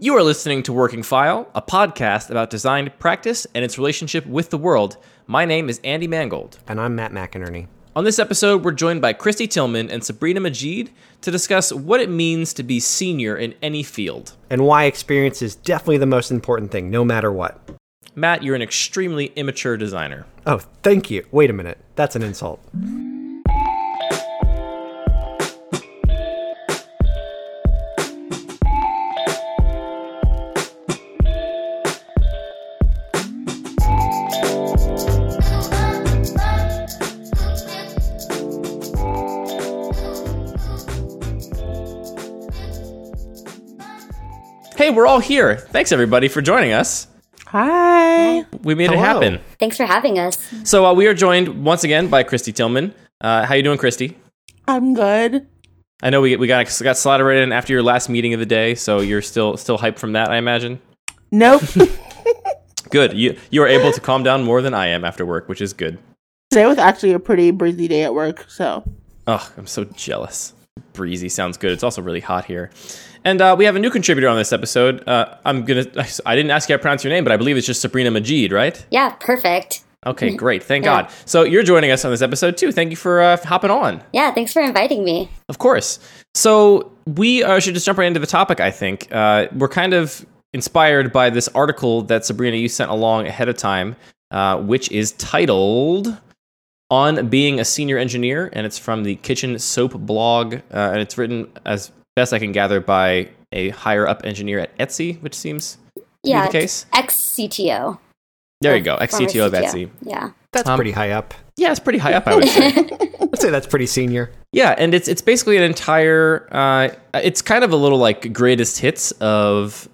You are listening to Working File, a podcast about design practice and its relationship with the world. My name is Andy Mangold. And I'm Matt McInerney. On this episode, we're joined by Christy Tillman and Sabrina Majid to discuss what it means to be senior in any field. And why experience is definitely the most important thing, no matter what. Matt, you're an extremely immature designer. Oh, thank you. Wait a minute. That's an insult. Hey, we're all here. Thanks everybody for joining us. Hi. We made it happen. Thanks for having us. So uh, we are joined once again by Christy Tillman. Uh, how you doing, Christy? I'm good. I know we we got got slotted right in after your last meeting of the day, so you're still still hyped from that, I imagine. Nope. Good. You you are able to calm down more than I am after work, which is good. Today was actually a pretty breezy day at work, so Oh, I'm so jealous. Breezy sounds good. It's also really hot here. And uh, we have a new contributor on this episode. Uh, I'm gonna. I didn't ask you how to pronounce your name, but I believe it's just Sabrina Majid, right? Yeah, perfect. Okay, great. Thank Yeah. God. So you're joining us on this episode too. Thank you for uh, hopping on. Yeah, thanks for inviting me. Of course. So we uh, should just jump right into the topic. I think uh, we're kind of inspired by this article that Sabrina you sent along ahead of time, uh, which is titled "On Being a Senior Engineer," and it's from the Kitchen Soap blog, uh, and it's written as best I can gather by a higher up engineer at Etsy, which seems to yeah, be the case. ex CTO. There you go, ex CTO of Etsy. Yeah. That's Um, pretty high up. Yeah, it's pretty high up, I would say. I'd say that's pretty senior. Yeah, and it's it's basically an entire. Uh, it's kind of a little like greatest hits of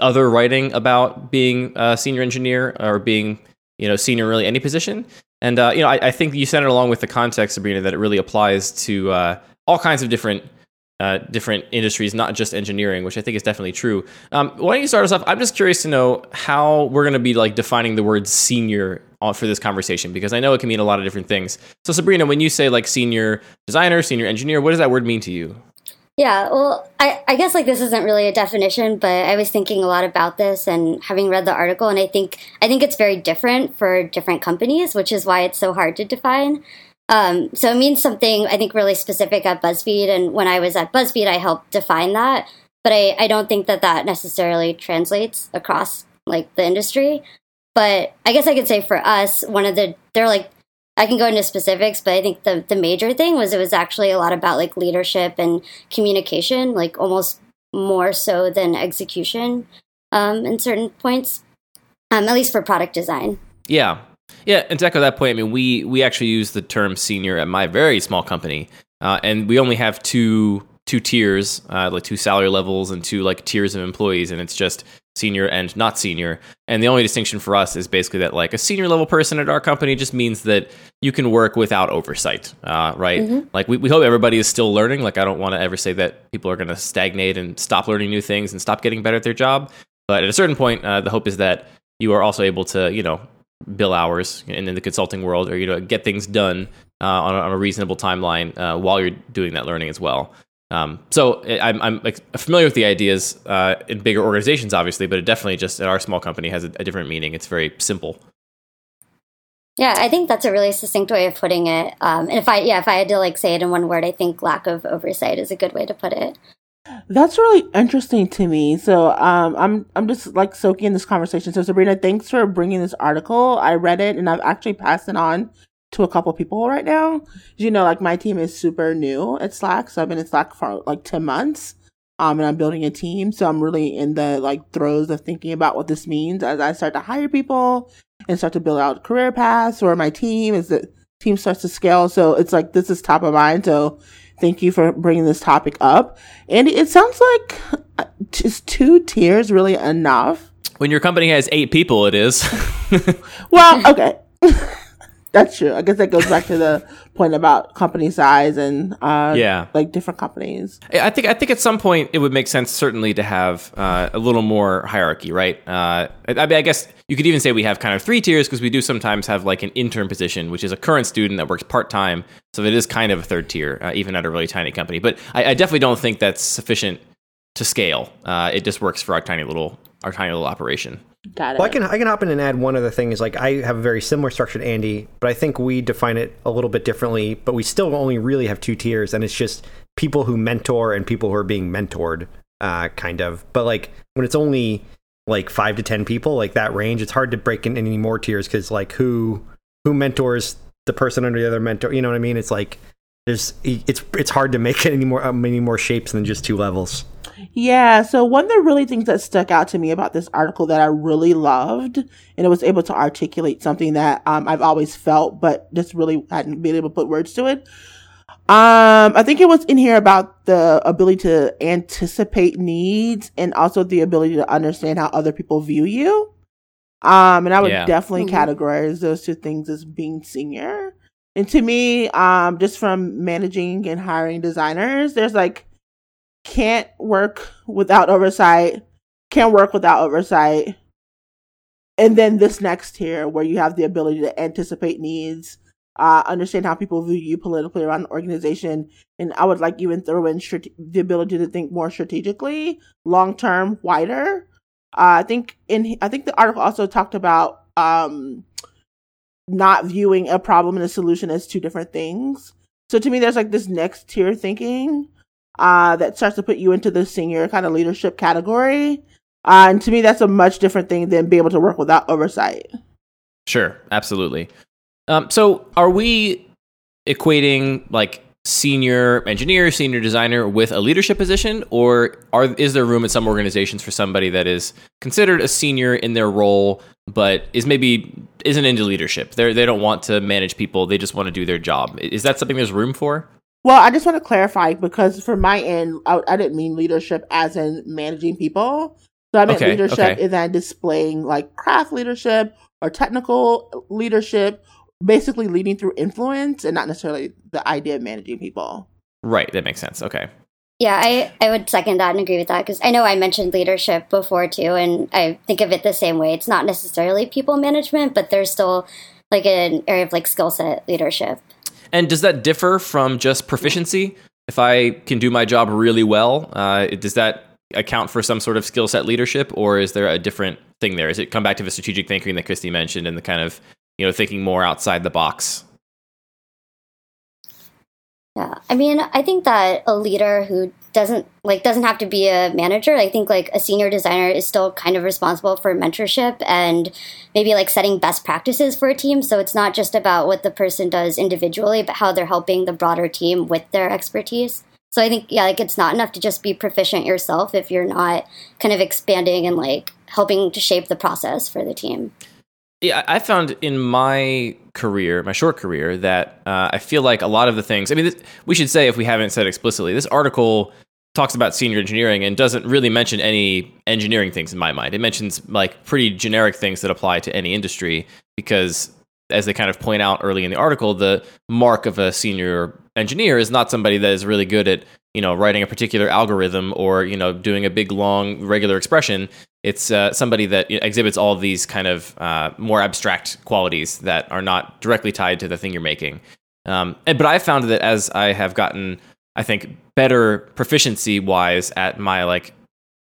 other writing about being a senior engineer or being you know senior in really any position. And uh, you know, I, I think you sent it along with the context, Sabrina, that it really applies to uh, all kinds of different. Uh, different industries, not just engineering, which I think is definitely true. Um, why don't you start us off? I'm just curious to know how we're going to be like defining the word senior for this conversation because I know it can mean a lot of different things. So, Sabrina, when you say like senior designer, senior engineer, what does that word mean to you? Yeah, well, I, I guess like this isn't really a definition, but I was thinking a lot about this and having read the article, and I think I think it's very different for different companies, which is why it's so hard to define. Um, so it means something I think really specific at BuzzFeed, and when I was at BuzzFeed, I helped define that. But I, I don't think that that necessarily translates across like the industry. But I guess I could say for us, one of the they're like I can go into specifics, but I think the the major thing was it was actually a lot about like leadership and communication, like almost more so than execution um, in certain points, um, at least for product design. Yeah, yeah. And to echo that point, I mean, we we actually use the term senior at my very small company, uh, and we only have two two tiers, uh, like two salary levels and two like tiers of employees, and it's just senior and not senior. And the only distinction for us is basically that like a senior level person at our company just means that you can work without oversight, uh, right? Like we, we hope everybody is still learning. Like I don't want to ever say that people are going to stagnate and stop learning new things and stop getting better at their job. But at a certain point, uh, the hope is that you are also able to, you know, bill hours in, in the consulting world or you know get things done uh, on, a, on a reasonable timeline uh, while you're doing that learning as well. Um, so I- I'm, I'm familiar with the ideas uh, in bigger organizations, obviously, but it definitely just at our small company has a, a different meaning. It's very simple. Yeah, I think that's a really succinct way of putting it. Um, and if I yeah, if I had to like say it in one word, I think lack of oversight is a good way to put it. That's really interesting to me. So, um, I'm I'm just like soaking in this conversation. So, Sabrina, thanks for bringing this article. I read it and I've actually passed it on to a couple people right now. You know, like my team is super new at Slack, so I've been in Slack for like ten months. Um, and I'm building a team, so I'm really in the like throes of thinking about what this means as I start to hire people and start to build out career paths for my team as the team starts to scale. So it's like this is top of mind. So thank you for bringing this topic up. And it sounds like uh, is two tiers really enough? When your company has eight people, it is. Well, okay. That's true. I guess that goes back to the point about company size and uh Yeah. like different companies. I think I think at some point it would make sense certainly to have uh, a little more hierarchy, right? Uh, I, I mean, I guess you could even say we have kind of three tiers because we do sometimes have like an intern position, which is a current student that works part time, so it is kind of a third tier, uh, even at a really tiny company. But I, I definitely don't think that's sufficient to scale. Uh, it just works for our tiny little our tiny little operation. Got it. Well, I can I can hop in and add one other thing. Is like I have a very similar structure to Andy, but I think we define it a little bit differently. But we still only really have two tiers, and it's just people who mentor and people who are being mentored, uh, kind of. But like when it's only like five to ten people, like that range, it's hard to break in any more tiers because like who who mentors the person under the other mentor. You know what I mean? It's like there's it's it's hard to make it any more many more shapes than just two levels. Yeah, so one of the really things that stuck out to me about this article that I really loved, and it was able to articulate something that um, I've always felt, but just really hadn't been able to put words to it. Um, I think it was in here about the ability to anticipate needs and also the ability to understand how other people view you. Um, and I would Yeah. definitely Mhm. categorize those two things as being senior. And to me, um, just from managing and hiring designers, there's like can't work without oversight, can't work without oversight. And then this next tier where you have the ability to anticipate needs, uh, understand how people view you politically around the organization. And I would like even throw in strate- the ability to think more strategically, long term, wider. Uh, I think in, I think the article also talked about, um, not viewing a problem and a solution as two different things. So to me, there's like this next tier thinking uh, that starts to put you into the senior kind of leadership category. Uh, and to me, that's a much different thing than being able to work without oversight. Sure, absolutely. Um, so, are we equating like senior engineer, senior designer with a leadership position, or are is there room in some organizations for somebody that is considered a senior in their role, but is maybe isn't into leadership? They they don't want to manage people; they just want to do their job. Is that something there's room for? Well, I just want to clarify because for my end, I, I didn't mean leadership as in managing people. So I meant Okay, leadership okay. is then displaying like craft leadership or technical leadership, basically leading through influence and not necessarily the idea of managing people. Right, that makes sense. Okay. Yeah, I, I would second that and agree with that because I know I mentioned leadership before too, and I think of it the same way. It's not necessarily people management, but there's still like an area of like skill set leadership. And does that differ from just proficiency? If I can do my job really well, uh, does that account for some sort of skill set leadership, or is there a different thing there? Is it come back to the strategic thinking that Christy mentioned and the kind of you know thinking more outside the box? Yeah, I mean, I think that a leader who doesn't like doesn't have to be a manager. I think like a senior designer is still kind of responsible for mentorship and maybe like setting best practices for a team. So it's not just about what the person does individually, but how they're helping the broader team with their expertise. So I think yeah, like it's not enough to just be proficient yourself if you're not kind of expanding and like helping to shape the process for the team. Yeah, I found in my career, my short career, that uh, I feel like a lot of the things. I mean, this, we should say if we haven't said explicitly, this article talks about senior engineering and doesn't really mention any engineering things in my mind. It mentions like pretty generic things that apply to any industry because, as they kind of point out early in the article, the mark of a senior engineer is not somebody that is really good at you know writing a particular algorithm or you know doing a big long regular expression it's uh, somebody that exhibits all of these kind of uh, more abstract qualities that are not directly tied to the thing you're making. Um, and, but I've found that as I have gotten, I think, better proficiency wise at my like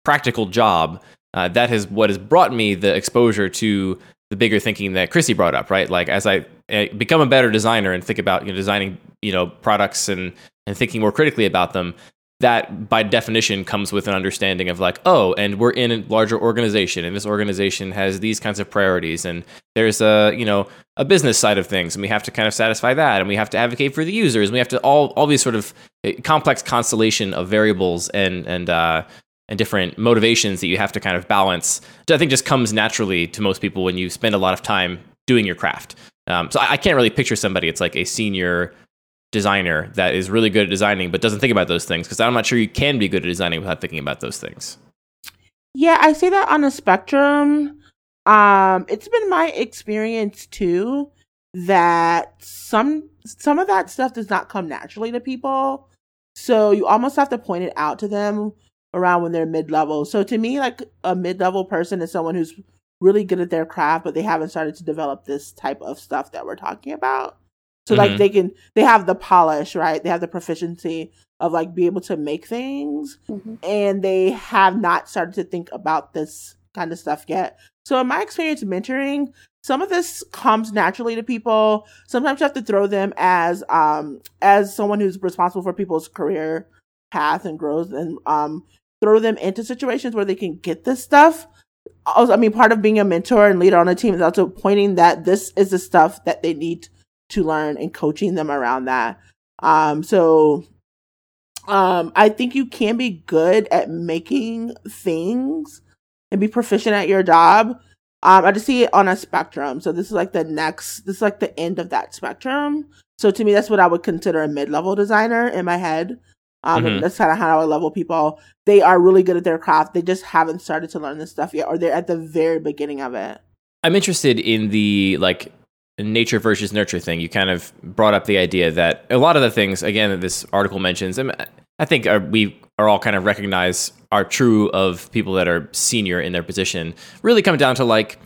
practical job, uh, that has what has brought me the exposure to the bigger thinking that Chrissy brought up. Right, like as I uh, become a better designer and think about you know designing you know products and and thinking more critically about them that by definition comes with an understanding of like oh and we're in a larger organization and this organization has these kinds of priorities and there's a you know a business side of things and we have to kind of satisfy that and we have to advocate for the users and we have to all all these sort of eh, complex constellation of variables and and uh and different motivations that you have to kind of balance i think just comes naturally to most people when you spend a lot of time doing your craft. Um, so I, I can't really picture somebody it's like a senior designer that is really good at designing but doesn't think about those things because I'm not sure you can be good at designing without thinking about those things. Yeah, I say that on a spectrum. Um, it's been my experience too that some some of that stuff does not come naturally to people. So you almost have to point it out to them around when they're mid level. So to me, like a mid level person is someone who's really good at their craft, but they haven't started to develop this type of stuff that we're talking about. So Mhm. like they can they have the polish, right? They have the proficiency of like be able to make things Mhm. and they have not started to think about this kind of stuff yet. So in my experience mentoring, some of this comes naturally to people. Sometimes you have to throw them as um as someone who's responsible for people's career path and growth and um throw them into situations where they can get this stuff. Also, I mean, part of being a mentor and leader on a team is also pointing that this is the stuff that they need to learn and coaching them around that. Um, so um, I think you can be good at making things and be proficient at your job. Um, I just see it on a spectrum. So this is like the next, this is like the end of that spectrum. So to me, that's what I would consider a mid-level designer in my head. Um, Mhm. that's kind of how I level people. They are really good at their craft. They just haven't started to learn this stuff yet, or they're at the very beginning of it. I'm interested in the like nature versus nurture thing. You kind of brought up the idea that a lot of the things, again, that this article mentions, and I think are, we are all kind of recognize are true of people that are senior in their position. Really come down to like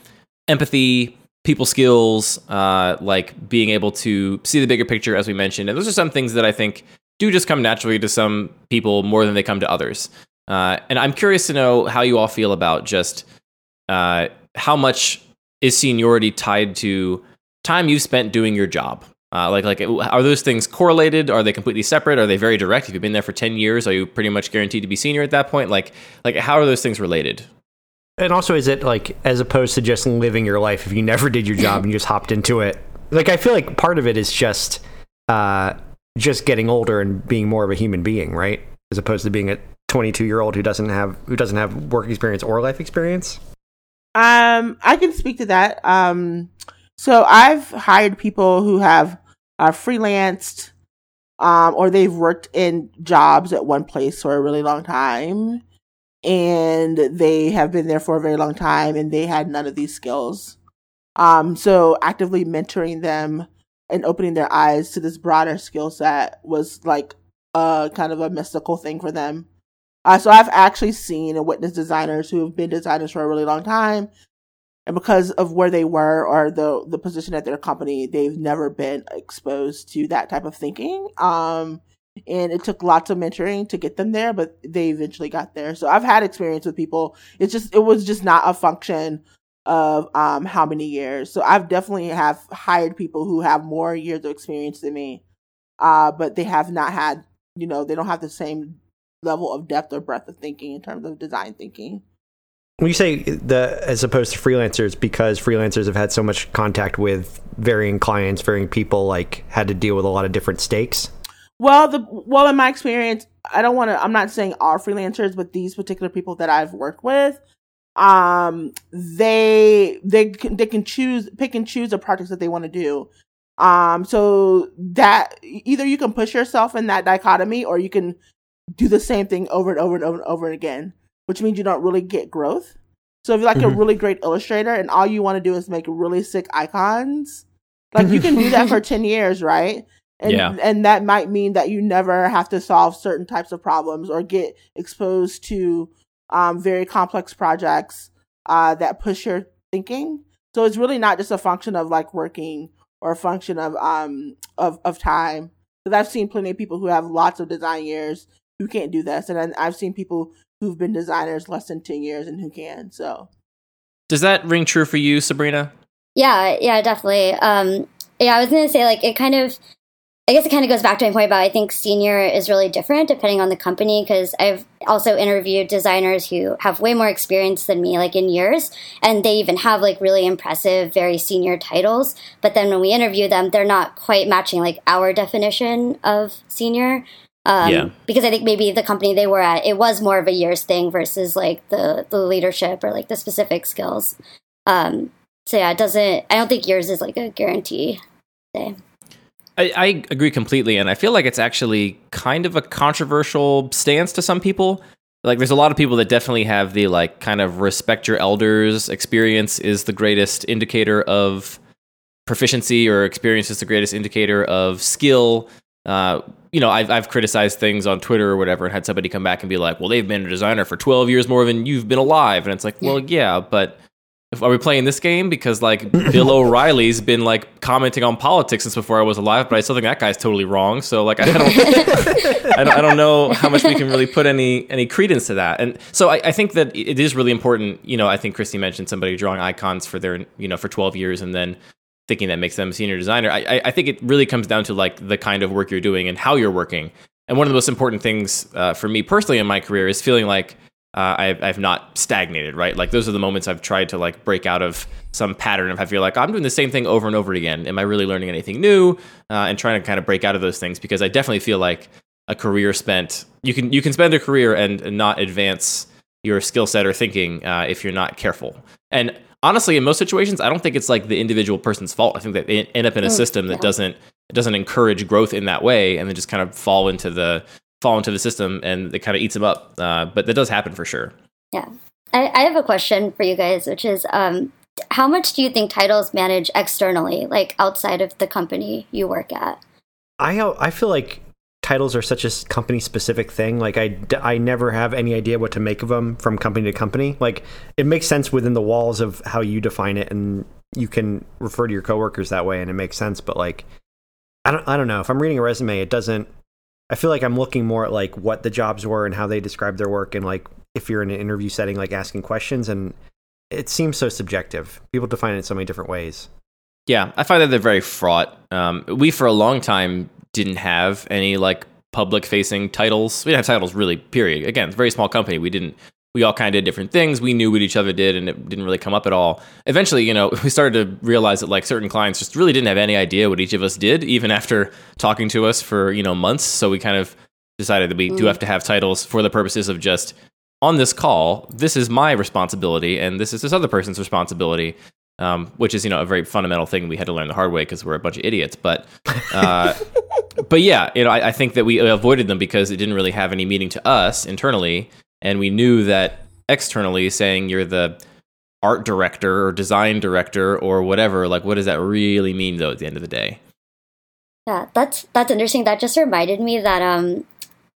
empathy, people skills, uh, like being able to see the bigger picture, as we mentioned. And those are some things that I think do just come naturally to some people more than they come to others. Uh, and I'm curious to know how you all feel about just uh, how much is seniority tied to time you've spent doing your job? Uh, like, like, are those things correlated? Are they completely separate? Are they very direct? If you've been there for ten years, are you pretty much guaranteed to be senior at that point? Like, like, how are those things related? And also, is it like as opposed to just living your life if you never did your job and you just hopped into it? Like, I feel like part of it is just, uh, just getting older and being more of a human being, right? As opposed to being a 22 year old who doesn't have who doesn't have work experience or life experience. Um, I can speak to that. Um, so I've hired people who have uh, freelanced, um, or they've worked in jobs at one place for a really long time, and they have been there for a very long time, and they had none of these skills. Um, so actively mentoring them and opening their eyes to this broader skill set was like a kind of a mystical thing for them. Uh, so I've actually seen and witnessed designers who have been designers for a really long time, and because of where they were or the the position at their company, they've never been exposed to that type of thinking. Um, and it took lots of mentoring to get them there, but they eventually got there. So I've had experience with people. It's just it was just not a function of um how many years. So I've definitely have hired people who have more years of experience than me, uh, but they have not had you know they don't have the same level of depth or breadth of thinking in terms of design thinking. When you say the as opposed to freelancers, because freelancers have had so much contact with varying clients, varying people, like had to deal with a lot of different stakes. Well, the well in my experience, I don't want to. I'm not saying all freelancers, but these particular people that I've worked with, um, they they can, they can choose pick and choose the projects that they want to do. Um, so that either you can push yourself in that dichotomy, or you can do the same thing over and over and over and over again, which means you don't really get growth. So if you're like a Mhm. really great illustrator and all you want to do is make really sick icons, like you can do that for 10 years, right? And, Yeah. and that might mean that you never have to solve certain types of problems or get exposed to um, very complex projects uh, that push your thinking. So it's really not just a function of like working or a function of um of of time. Because I've seen plenty of people who have lots of design years who can't do this, and then I've seen people who've been designers less than ten years and who can. So Does that ring true for you, Sabrina? Yeah, yeah, definitely. Um, yeah, I was gonna say like it kind of. I guess it kind of goes back to my point about I think senior is really different depending on the company because I've also interviewed designers who have way more experience than me, like in years, and they even have like really impressive, very senior titles. But then when we interview them, they're not quite matching like our definition of senior. Um, Yeah. Because I think maybe the company they were at, it was more of a years thing versus like the the leadership or like the specific skills. Um, so yeah, it doesn't. I don't think yours is like a guarantee. Say. I, I agree completely, and I feel like it's actually kind of a controversial stance to some people. Like, there's a lot of people that definitely have the like kind of respect your elders experience is the greatest indicator of proficiency, or experience is the greatest indicator of skill. Uh, you know, I've I've criticized things on Twitter or whatever, and had somebody come back and be like, "Well, they've been a designer for 12 years more than you've been alive," and it's like, well, yeah, but if, are we playing this game because like Bill O'Reilly's been like commenting on politics since before I was alive, but I still think that guy's totally wrong. So like I don't, I don't, I don't know how much we can really put any any credence to that. And so I, I think that it is really important. You know, I think Christy mentioned somebody drawing icons for their you know for twelve years and then thinking that makes them a senior designer. I, I think it really comes down to like the kind of work you're doing and how you're working. And one of the most important things uh, for me personally in my career is feeling like uh, I've, I've not stagnated, right? Like those are the moments I've tried to like break out of some pattern of I feel like I'm doing the same thing over and over again. Am I really learning anything new? Uh, and trying to kind of break out of those things because I definitely feel like a career spent you can you can spend a career and, and not advance your skill set or thinking uh, if you're not careful. And honestly, in most situations, I don't think it's like the individual person's fault. I think that they end up in a mm, system that doesn't doesn't encourage growth in that way, and they just kind of fall into the fall into the system and it kind of eats them up. Uh, but that does happen for sure. Yeah. I, I have a question for you guys, which is um, how much do you think titles manage externally, like outside of the company you work at? I, I feel like titles are such a company specific thing. Like I, I never have any idea what to make of them from company to company. Like it makes sense within the walls of how you define it and you can refer to your coworkers that way and it makes sense. But like, I don't, I don't know if I'm reading a resume, it doesn't, I feel like I'm looking more at like what the jobs were and how they describe their work and like if you're in an interview setting like asking questions and it seems so subjective. People define it so many different ways. Yeah, I find that they're very fraught. Um, we for a long time didn't have any like public facing titles. We didn't have titles really, period. Again, it's a very small company. We didn't we all kind of did different things. We knew what each other did, and it didn't really come up at all. Eventually, you know, we started to realize that like certain clients just really didn't have any idea what each of us did, even after talking to us for you know months. So we kind of decided that we mm. do have to have titles for the purposes of just on this call. This is my responsibility, and this is this other person's responsibility. Um, which is you know a very fundamental thing we had to learn the hard way because we're a bunch of idiots. But uh, but yeah, you know I, I think that we avoided them because it didn't really have any meaning to us internally. And we knew that externally saying you're the art director or design director or whatever like what does that really mean though at the end of the day? Yeah that's that's interesting. That just reminded me that um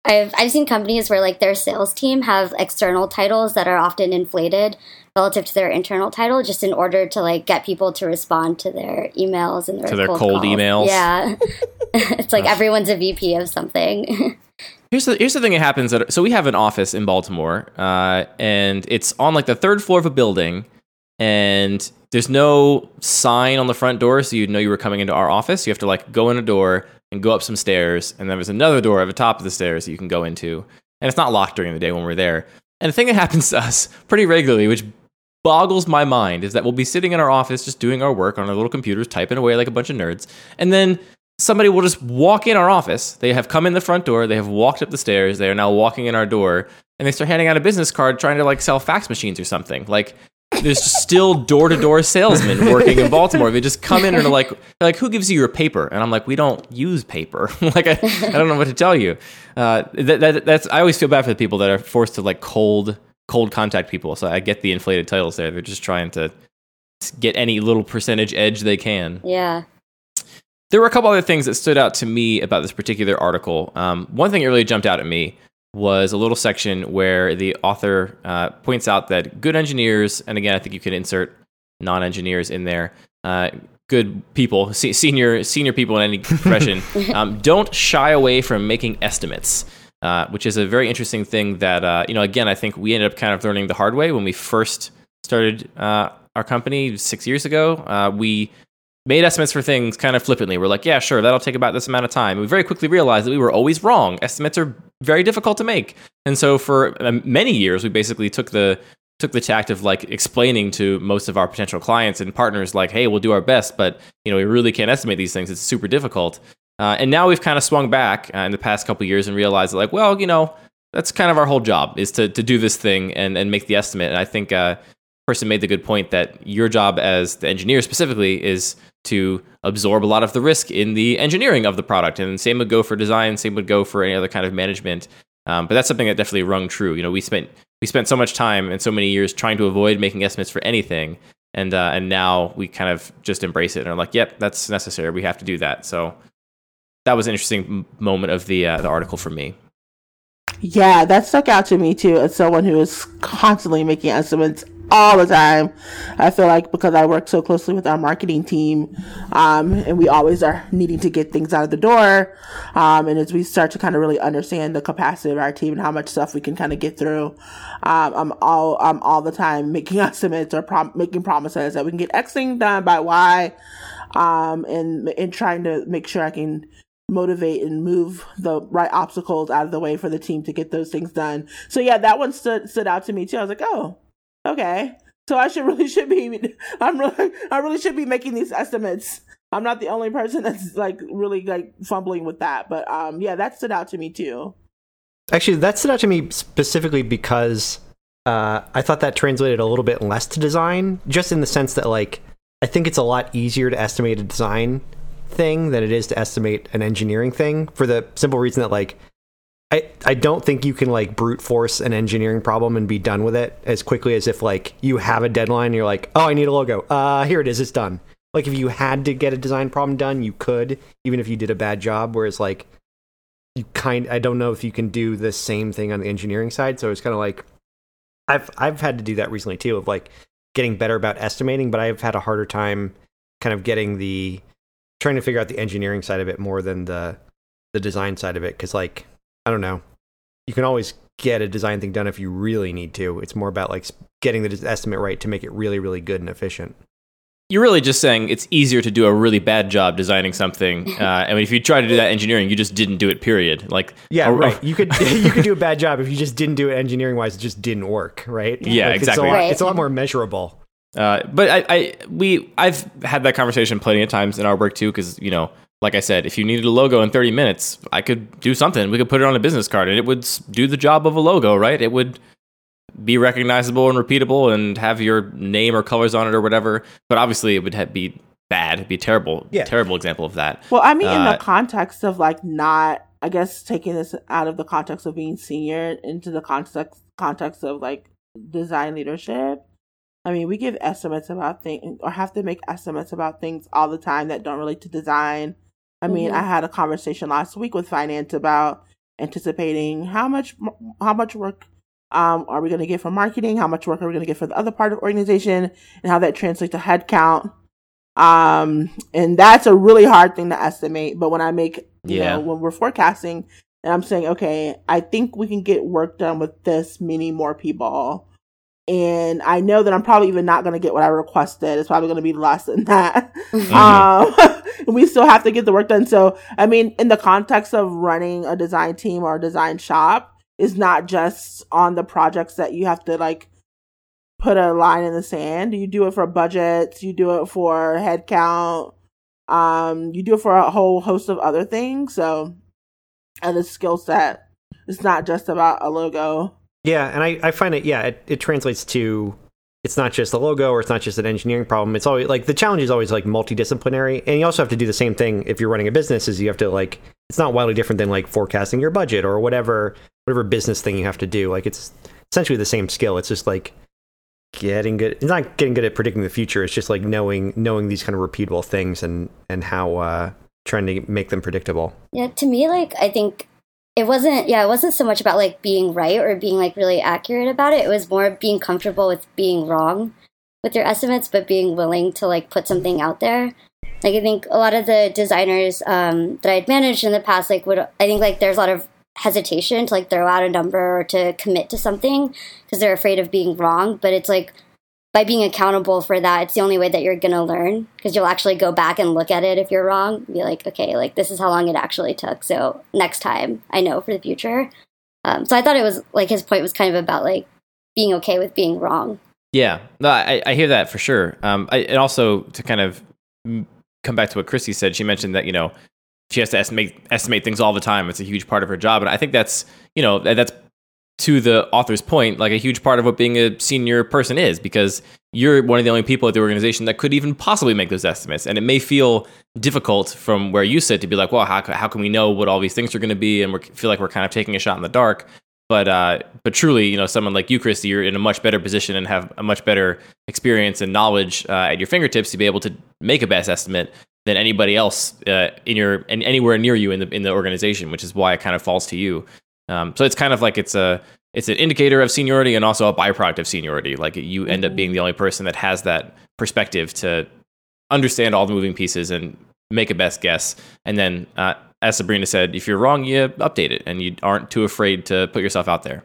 I've I've seen companies where like their sales team have external titles that are often inflated relative to their internal title just in order to like get people to respond to their emails and their to their cold, cold emails. Yeah. it's like everyone's a VP of something. Here's the here's the thing that happens. At, so we have an office in Baltimore, uh, and it's on like the third floor of a building, and there's no sign on the front door, so you'd know you were coming into our office. You have to like go in a door and go up some stairs, and then there's another door at the top of the stairs that you can go into, and it's not locked during the day when we're there. And the thing that happens to us pretty regularly, which boggles my mind, is that we'll be sitting in our office just doing our work on our little computers, typing away like a bunch of nerds, and then somebody will just walk in our office. They have come in the front door, they have walked up the stairs, they are now walking in our door, and they start handing out a business card trying to like sell fax machines or something. Like there's still door to door salesmen working in Baltimore. They just come in and are like, like, who gives you your paper? And I'm like, we don't use paper. like, I, I, don't know what to tell you. Uh, that, that, that's I always feel bad for the people that are forced to like cold cold contact people. So I get the inflated titles there. They're just trying to get any little percentage edge they can. Yeah. There were a couple other things that stood out to me about this particular article. Um, one thing that really jumped out at me was a little section where the author uh, points out that good engineers, and again, I think you can insert non-engineers in there, uh, good people, se- senior senior people in any profession, um, don't shy away from making estimates. Uh, which is a very interesting thing that uh, you know. Again, I think we ended up kind of learning the hard way when we first started uh, our company six years ago. Uh, we made estimates for things kind of flippantly. We're like, yeah, sure, that'll take about this amount of time. And We very quickly realized that we were always wrong. Estimates are very difficult to make, and so for um, many years, we basically took the took the tact of like explaining to most of our potential clients and partners, like, hey, we'll do our best, but you know, we really can't estimate these things. It's super difficult. Uh, and now we've kind of swung back uh, in the past couple years and realized like, well, you know, that's kind of our whole job is to to do this thing and and make the estimate. And I think uh, person made the good point that your job as the engineer specifically is to absorb a lot of the risk in the engineering of the product. And same would go for design, same would go for any other kind of management. Um, but that's something that definitely rung true. You know, we spent we spent so much time and so many years trying to avoid making estimates for anything, and uh, and now we kind of just embrace it and are like, yep, that's necessary. We have to do that. So that was an interesting moment of the uh, the article for me. Yeah, that stuck out to me too as someone who is constantly making estimates all the time. I feel like because I work so closely with our marketing team, um, and we always are needing to get things out of the door. Um, and as we start to kind of really understand the capacity of our team and how much stuff we can kind of get through, um, I'm all I'm all the time making estimates or prom- making promises that we can get X thing done by Y, um, and and trying to make sure I can motivate and move the right obstacles out of the way for the team to get those things done. So yeah, that one stood stood out to me too. I was like, oh, okay. So I should really should be I'm really I really should be making these estimates. I'm not the only person that's like really like fumbling with that. But um yeah, that stood out to me too. Actually, that stood out to me specifically because uh, I thought that translated a little bit less to design, just in the sense that like I think it's a lot easier to estimate a design thing than it is to estimate an engineering thing for the simple reason that like I, I don't think you can like brute force an engineering problem and be done with it as quickly as if like you have a deadline and you're like, oh, I need a logo. Uh, here it is, it's done. Like if you had to get a design problem done, you could, even if you did a bad job. Whereas like you kind, I don't know if you can do the same thing on the engineering side. So it's kind of like I've I've had to do that recently too, of like getting better about estimating, but I've had a harder time kind of getting the trying to figure out the engineering side of it more than the the design side of it because like i don't know you can always get a design thing done if you really need to it's more about like getting the estimate right to make it really really good and efficient you're really just saying it's easier to do a really bad job designing something. Uh, I mean, if you try to do that engineering, you just didn't do it. Period. Like, yeah, a, right. You could you could do a bad job if you just didn't do it engineering wise. It just didn't work, right? Yeah, like, exactly. It's a, lot, Right. it's a lot more measurable. Uh, but I, I, we, I've had that conversation plenty of times in our work too, because you know, like I said, if you needed a logo in 30 minutes, I could do something. We could put it on a business card, and it would do the job of a logo, right? It would be recognizable and repeatable, and have your name or colors on it or whatever. But obviously, it would ha- be bad. It'd be terrible, Yeah. terrible example of that. Well, I mean, in Uh, the context of like not, I guess, taking this out of the context of being senior into the context context of like design leadership. I mean, we give estimates about things or have to make estimates about things all the time that don't relate to design. I mean, Mhm. I had a conversation last week with finance about anticipating how much how much work um, are we going to get from marketing, how much work are we going to get for the other part of organization, and how that translates to headcount. Um, and that's a really hard thing to estimate. But when I make, you Yeah. know, when we're forecasting, and I'm saying, okay, I think we can get work done with this many more people. And I know that I'm probably even not going to get what I requested. It's probably going to be less than that. Um, we still have to get the work done. So, I mean, in the context of running a design team or a design shop, is not just on the projects that you have to like put a line in the sand. You do it for budgets, you do it for headcount, um, you do it for a whole host of other things. So, and the skill set, it's not just about a logo. Yeah, and I, I find it yeah, it, it translates to it's not just a logo or it's not just an engineering problem. It's always like the challenge is always like multidisciplinary. And you also have to do the same thing if you're running a business is you have to like it's not wildly different than like forecasting your budget or whatever whatever business thing you have to do. Like it's essentially the same skill. It's just like getting good it's not getting good at predicting the future. It's just like knowing knowing these kind of repeatable things and and how uh trying to make them predictable. Yeah, to me, like I think it wasn't. Yeah, it wasn't so much about like being right or being like really accurate about it. It was more being comfortable with being wrong with your estimates, but being willing to like put something out there. Like I think a lot of the designers um, that I'd managed in the past, like would I think like there's a lot of hesitation to like throw out a number or to commit to something because they're afraid of being wrong. But it's like by being accountable for that, it's the only way that you're going to learn because you'll actually go back and look at it if you're wrong. Be like, okay, like this is how long it actually took. So next time I know for the future. Um, so I thought it was like his point was kind of about like being okay with being wrong. Yeah, no, I, I hear that for sure. Um, I, and also to kind of come back to what Christy said, she mentioned that you know she has to estimate estimate things all the time. It's a huge part of her job, and I think that's you know that's to the author's point, like a huge part of what being a senior person is, because you're one of the only people at the organization that could even possibly make those estimates, and it may feel difficult from where you sit to be like, well, how, how can we know what all these things are going to be, and we feel like we're kind of taking a shot in the dark. But uh, but truly, you know, someone like you, Christy, you're in a much better position and have a much better experience and knowledge uh, at your fingertips to be able to make a best estimate than anybody else uh, in your and anywhere near you in the in the organization, which is why it kind of falls to you. Um, so it's kind of like it's a it's an indicator of seniority and also a byproduct of seniority. Like you end up being the only person that has that perspective to understand all the moving pieces and make a best guess. And then, uh, as Sabrina said, if you're wrong, you update it and you aren't too afraid to put yourself out there.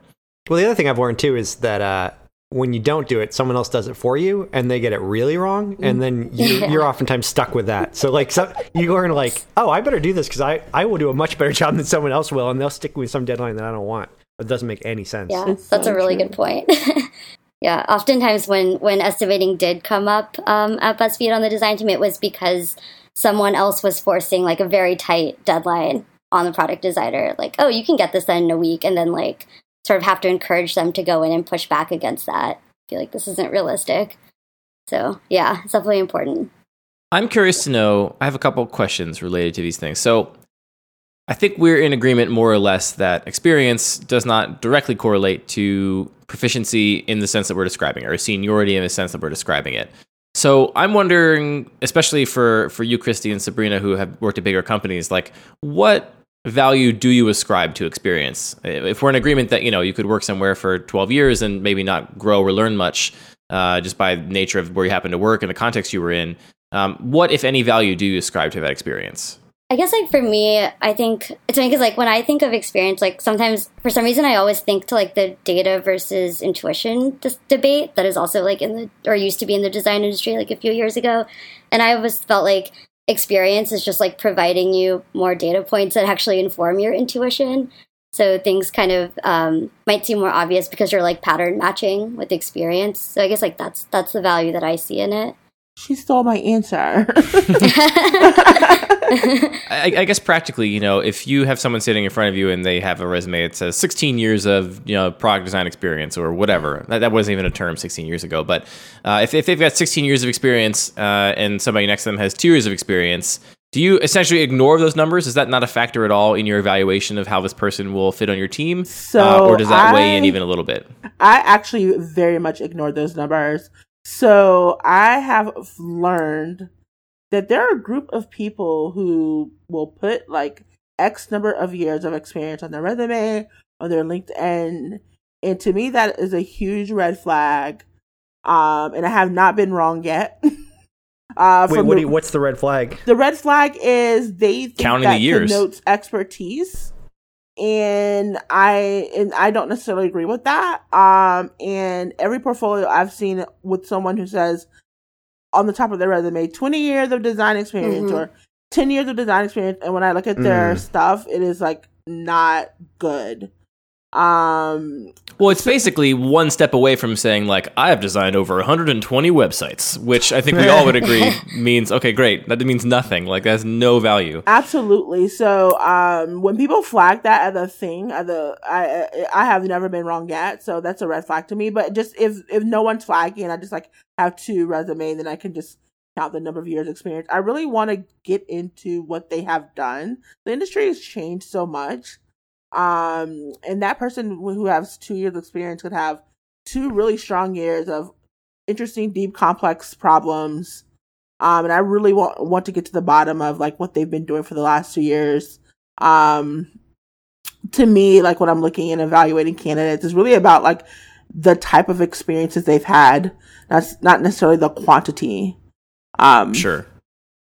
Well, the other thing I've learned too is that uh, when you don't do it, someone else does it for you, and they get it really wrong, and then you, Yeah. you're oftentimes stuck with that. So, like, so you learn like, oh, I better do this because I I will do a much better job than someone else will, and they'll stick with some deadline that I don't want. It doesn't make any sense. Yeah, It's that's so a really true. good point. yeah, oftentimes when when estimating did come up um, at BuzzFeed on the design team, it was because someone else was forcing like a very tight deadline on the product designer. Like, oh, you can get this done in a week, and then like sort of have to encourage them to go in and push back against that. I feel like this isn't realistic. So yeah, it's definitely important. I'm curious to know. I have a couple questions related to these things. So, I think we're in agreement more or less that experience does not directly correlate to proficiency in the sense that we're describing it, or seniority in the sense that we're describing it. So, I'm wondering, especially for for you, Christy and Sabrina, who have worked at bigger companies, like what value do you ascribe to experience? If we're in agreement that you know you could work somewhere for 12 years and maybe not grow or learn much, uh, just by nature of where you happen to work and the context you were in. Um, what, if any, value do you ascribe to that experience? I guess like for me, I think it's funny because like when I think of experience, like sometimes for some reason I always think to like the data versus intuition dis- debate that is also like in the or used to be in the design industry like a few years ago, and I always felt like experience is just like providing you more data points that actually inform your intuition. So things kind of um, might seem more obvious because you're like pattern matching with experience. So I guess like that's that's the value that I see in it. She stole my answer. I, I guess practically, you know, if you have someone sitting in front of you and they have a resume that says 16 years of, you know, product design experience or whatever, that, that wasn't even a term 16 years ago. But uh, if, if they've got 16 years of experience uh, and somebody next to them has two years of experience, do you essentially ignore those numbers? Is that not a factor at all in your evaluation of how this person will fit on your team? So uh, or does that weigh in even a little bit? I actually very much ignored those numbers. So I have learned that there are a group of people who will put like X number of years of experience on their resume, on their LinkedIn. And to me, that is a huge red flag. Um, and I have not been wrong yet. uh, Wait, what the- you, what's the red flag? the red flag is they think Counting that the years. connotes expertise, and I and I don't necessarily agree with that. Um, and every portfolio I've seen with someone who says on the top of their resume, twenty years of design experience Mhm. or ten years of design experience, and when I look at their Mm. stuff, it is like not good. Um, Well, it's basically one step away from saying like I have designed over 120 websites, which I think we all would agree means okay, great. That means nothing. Like that has no value. Absolutely. So, um, when people flag that as a thing, as a, I, I have never been wrong yet. So that's a red flag to me. But just if, if no one's flagging, I just like have two resume, then I can just count the number of years experience. I really want to get into what they have done. The industry has changed so much. Um, and that person who has two years experience could have two really strong years of interesting, deep, complex problems. Um, and I really want want to get to the bottom of like what they've been doing for the last two years. Um, to me, like when I'm looking and evaluating candidates, is really about like the type of experiences they've had. That's not necessarily the quantity. Um, Sure.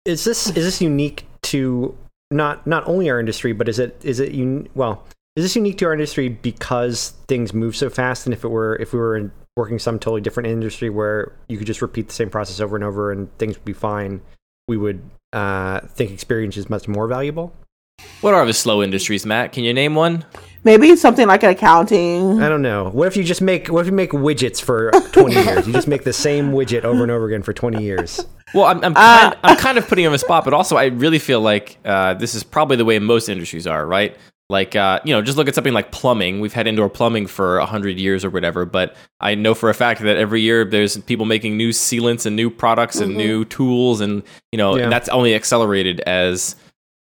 Is this is this unique to not not only our industry, but is it is it un, well? Is this unique to our industry because things move so fast? And if it were if we were in, working some totally different industry where you could just repeat the same process over and over and things would be fine, we would uh, think experience is much more valuable. What are the slow industries, Matt? Can you name one? Maybe something like accounting. I don't know. What if you just make what if you make widgets for twenty years? You just make the same widget over and over again for twenty years. Well, I'm I'm, Uh, kind, I'm kind of putting you on the spot, but also I really feel like uh, this is probably the way most industries are, right? Like, uh, you know, just look at something like plumbing. We've had indoor plumbing for a hundred years or whatever, but I know for a fact that every year there's people making new sealants and new products and Mhm. new tools, and you know, Yeah. and that's only accelerated as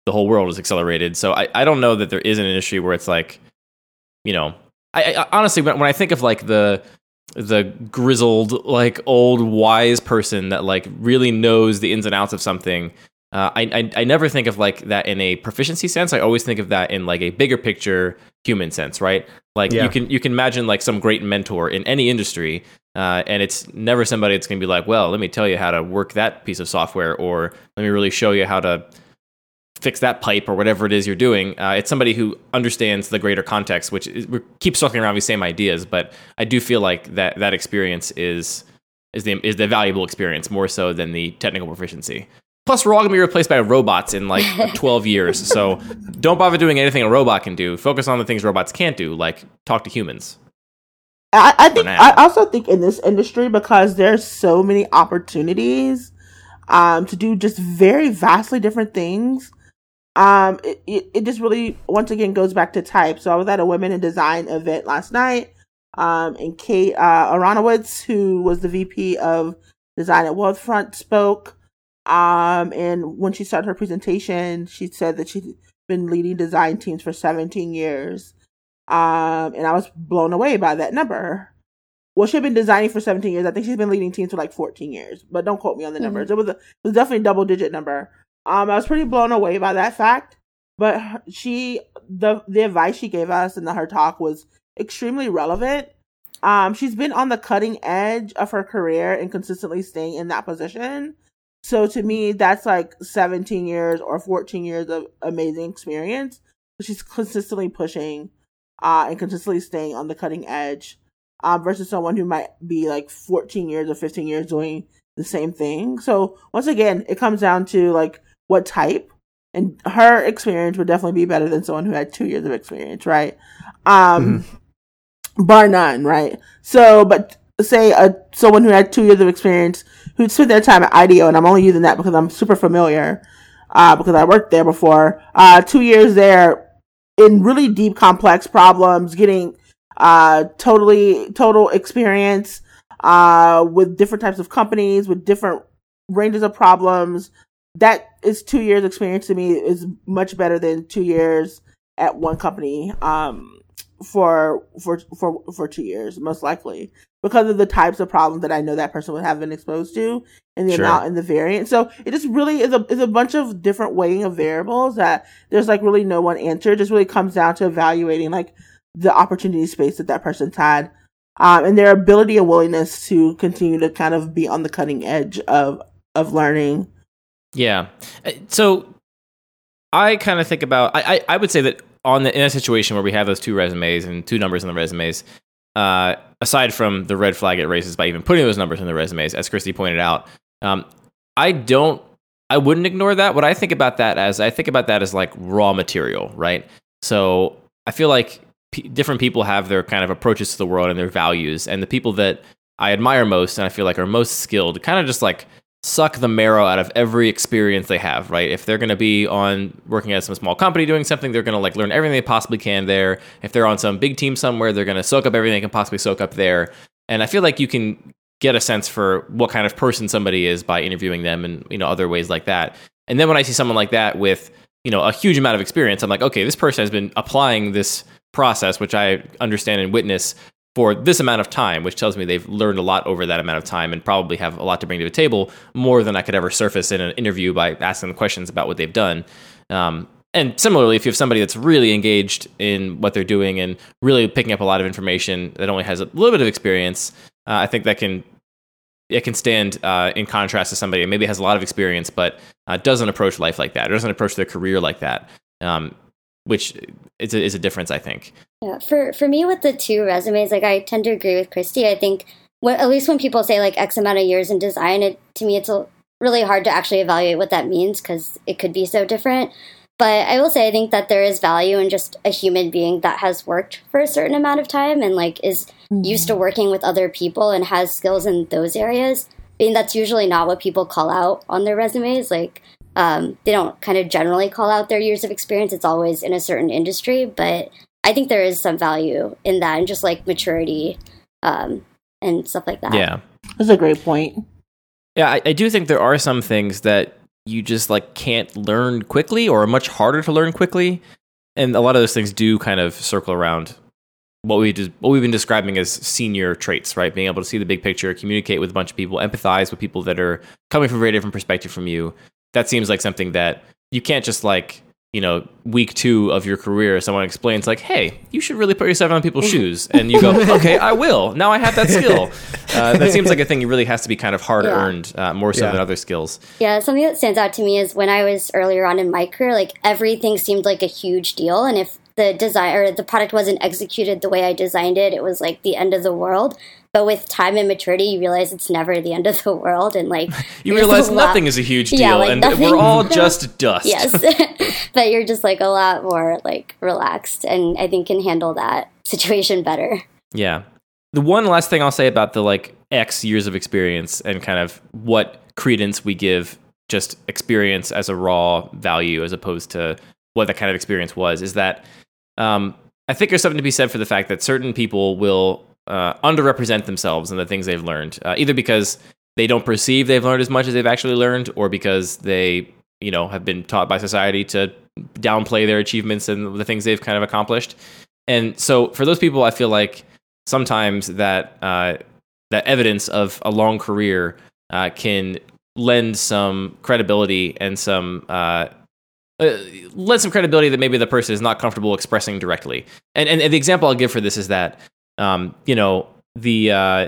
the whole world is accelerated. So I, I don't know that there isn't an industry where it's like, you know, I, I honestly when, when I think of like the the grizzled like old wise person that like really knows the ins and outs of something uh, I, I I never think of like that in a proficiency sense. I always think of that in like a bigger picture human sense, right? Like Yeah. you can you can imagine like some great mentor in any industry, uh, and it's never somebody that's going to be like, well, let me tell you how to work that piece of software, or let me really show you how to fix that pipe or whatever it is you're doing. Uh, it's somebody who understands the greater context, which is, we keep circling around these same ideas. But I do feel like that that experience is is the is the valuable experience more so than the technical proficiency. Plus, we're all going to be replaced by robots in like 12 years. So don't bother doing anything a robot can do. Focus on the things robots can't do, like talk to humans. I, I think. I also think in this industry because there's so many opportunities um, to do just very vastly different things. Um, it, it, it just really once again goes back to type. So I was at a women in design event last night, um, and Kate uh, Aronowitz, who was the VP of design at Wealthfront, spoke. Um, and when she started her presentation, she said that she'd been leading design teams for 17 years. Um, and I was blown away by that number. Well, she's been designing for 17 years. I think she's been leading teams for like 14 years, but don't quote me on the numbers. It was a, it was definitely a double digit number. Um, I was pretty blown away by that fact. But she, the the advice she gave us in the, her talk was extremely relevant. Um, she's been on the cutting edge of her career and consistently staying in that position. So to me, that's like 17 years or 14 years of amazing experience. She's consistently pushing uh, and consistently staying on the cutting edge uh, versus someone who might be like 14 years or 15 years doing the same thing. So once again, it comes down to like what type, and her experience would definitely be better than someone who had two years of experience, right? Um, bar none, right? So, but say a someone who had two years of experience who'd spent their time at IDEO, and I'm only using that because I'm super familiar, uh, because I worked there before. Uh, two years there in really deep, complex problems, getting uh totally total experience uh with different types of companies with different ranges of problems that is two years experience to me is much better than two years at one company um for for for for two years most likely because of the types of problems that I know that person would have been exposed to and the Sure. amount and the variant. So it just really is a is a bunch of different weighing of variables that there's like really no one answer. It just really comes down to evaluating like the opportunity space that that person's had um, and their ability and willingness to continue to kind of be on the cutting edge of of learning. Yeah. Uh, So I kind of think about I, I I would say that on the in a situation where we have those two resumes and two numbers in the resumes, uh, aside from the red flag it raises by even putting those numbers in the resumes, as Christy pointed out, um, I don't I wouldn't ignore that. What I think about that as I think about that as like raw material, right? So I feel like p- different people have their kind of approaches to the world and their values, and the people that I admire most and I feel like are most skilled, kind of just like suck the marrow out of every experience they have, right? If they're going to be on working at some small company doing something, they're going to like learn everything they possibly can there. If they're on some big team somewhere, they're going to soak up everything they can possibly soak up there. And I feel like you can get a sense for what kind of person somebody is by interviewing them and you know other ways like that. And then when I see someone like that with you know a huge amount of experience, I'm like, okay, this person has been applying this process, which I understand and witness for this amount of time, which tells me they've learned a lot over that amount of time and probably have a lot to bring to the table, more than I could ever surface in an interview by asking them questions about what they've done. Um, and similarly, if you have somebody that's really engaged in what they're doing and really picking up a lot of information that only has a little bit of experience, uh, I think that can it can stand uh, in contrast to somebody who maybe has a lot of experience but uh, doesn't approach life like that, or doesn't approach their career like that, um, which is a, is a difference, I think. Yeah, for for me with the two resumes, like I tend to agree with Christy. I think when, at least when people say like X amount of years in design, it to me it's a, really hard to actually evaluate what that means because it could be so different. But I will say I think that there is value in just a human being that has worked for a certain amount of time and like is mm-hmm. used to working with other people and has skills in those areas. I mean, that's usually not what people call out on their resumes. Like, um, they don't kind of generally call out their years of experience. It's always in a certain industry, but I think there is some value in that and just like maturity um, and stuff like that. Yeah. That's a great point. Yeah, I, I do think there are some things that you just like can't learn quickly or are much harder to learn quickly. And a lot of those things do kind of circle around what we just, what we've been describing as senior traits, right? Being able to see the big picture, communicate with a bunch of people, empathize with people that are coming from a very different perspective from you. That seems like something that you can't just like you know week two of your career someone explains like hey you should really put yourself on people's shoes and you go okay i will now i have that skill uh, that seems like a thing you really has to be kind of hard Yeah. earned uh, more so Yeah. than other skills Yeah, something that stands out to me is when I was earlier on in my career, like everything seemed like a huge deal, and if the design or the product wasn't executed the way I designed it, it was like the end of the world. But with time and maturity, you realize it's never the end of the world, and like you realize lot- nothing is a huge deal Yeah, like and nothing- we're all just dust yes, but you're just like a lot more like relaxed, and I think can handle that situation better. Yeah. The one last thing I'll say about the like X years of experience and kind of what credence we give just experience as a raw value as opposed to what that kind of experience was is that um, I think there's something to be said for the fact that certain people will uh, underrepresent themselves and the things they've learned, uh, either because they don't perceive they've learned as much as they've actually learned, or because they, you know, have been taught by society to downplay their achievements and the things they've kind of accomplished. And so, for those people, I feel like sometimes that uh, that evidence of a long career uh, can lend some credibility and some uh, uh, lend some credibility that maybe the person is not comfortable expressing directly. And and, and the example I'll give for this is that um, you know the uh,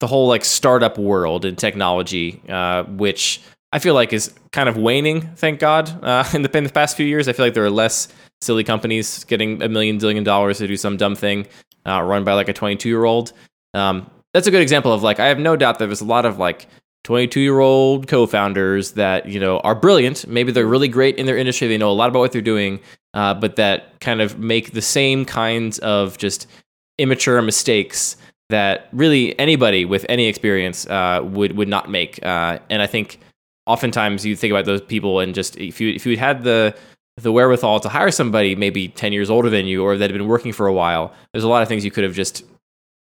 the whole like startup world and technology, uh, which I feel like is kind of waning. Thank God. Uh, in the in the past few years, I feel like there are less silly companies getting a million zillion dollars to do some dumb thing uh, run by like a 22 year old. Um, that's a good example of like I have no doubt that there's a lot of like 22 year old co-founders that you know are brilliant. Maybe they're really great in their industry. They know a lot about what they're doing, uh, but that kind of make the same kinds of just immature mistakes that really anybody with any experience uh, would would not make. Uh, and I think oftentimes you think about those people and just if you if you had the the wherewithal to hire somebody maybe 10 years older than you or that had been working for a while there's a lot of things you could have just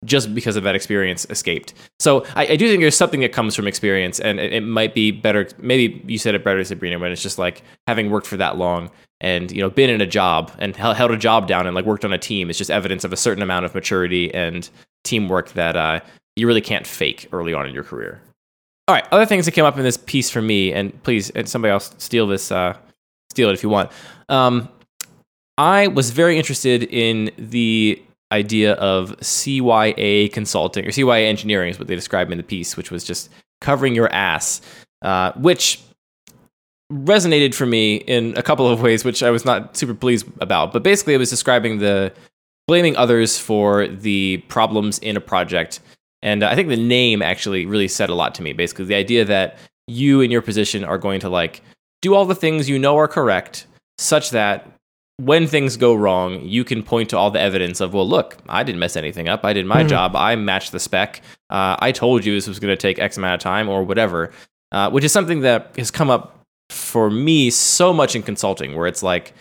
just because of that experience escaped so i, I do think there's something that comes from experience and it, it might be better maybe you said it better sabrina when it's just like having worked for that long and you know been in a job and held, a job down and like worked on a team is just evidence of a certain amount of maturity and teamwork that uh, you really can't fake early on in your career all right, other things that came up in this piece for me, and please, and somebody else steal this, uh, steal it if you want. Um, I was very interested in the idea of CYA consulting or CYA engineering is what they described in the piece, which was just covering your ass, uh, which resonated for me in a couple of ways, which I was not super pleased about. But basically, it was describing the blaming others for the problems in a project. And I think the name actually really said a lot to me. Basically, the idea that you in your position are going to like do all the things you know are correct, such that when things go wrong, you can point to all the evidence of, well, look, I didn't mess anything up. I did my job. I matched the spec. Uh, I told you this was going to take X amount of time or whatever, uh, which is something that has come up for me so much in consulting, where it's like,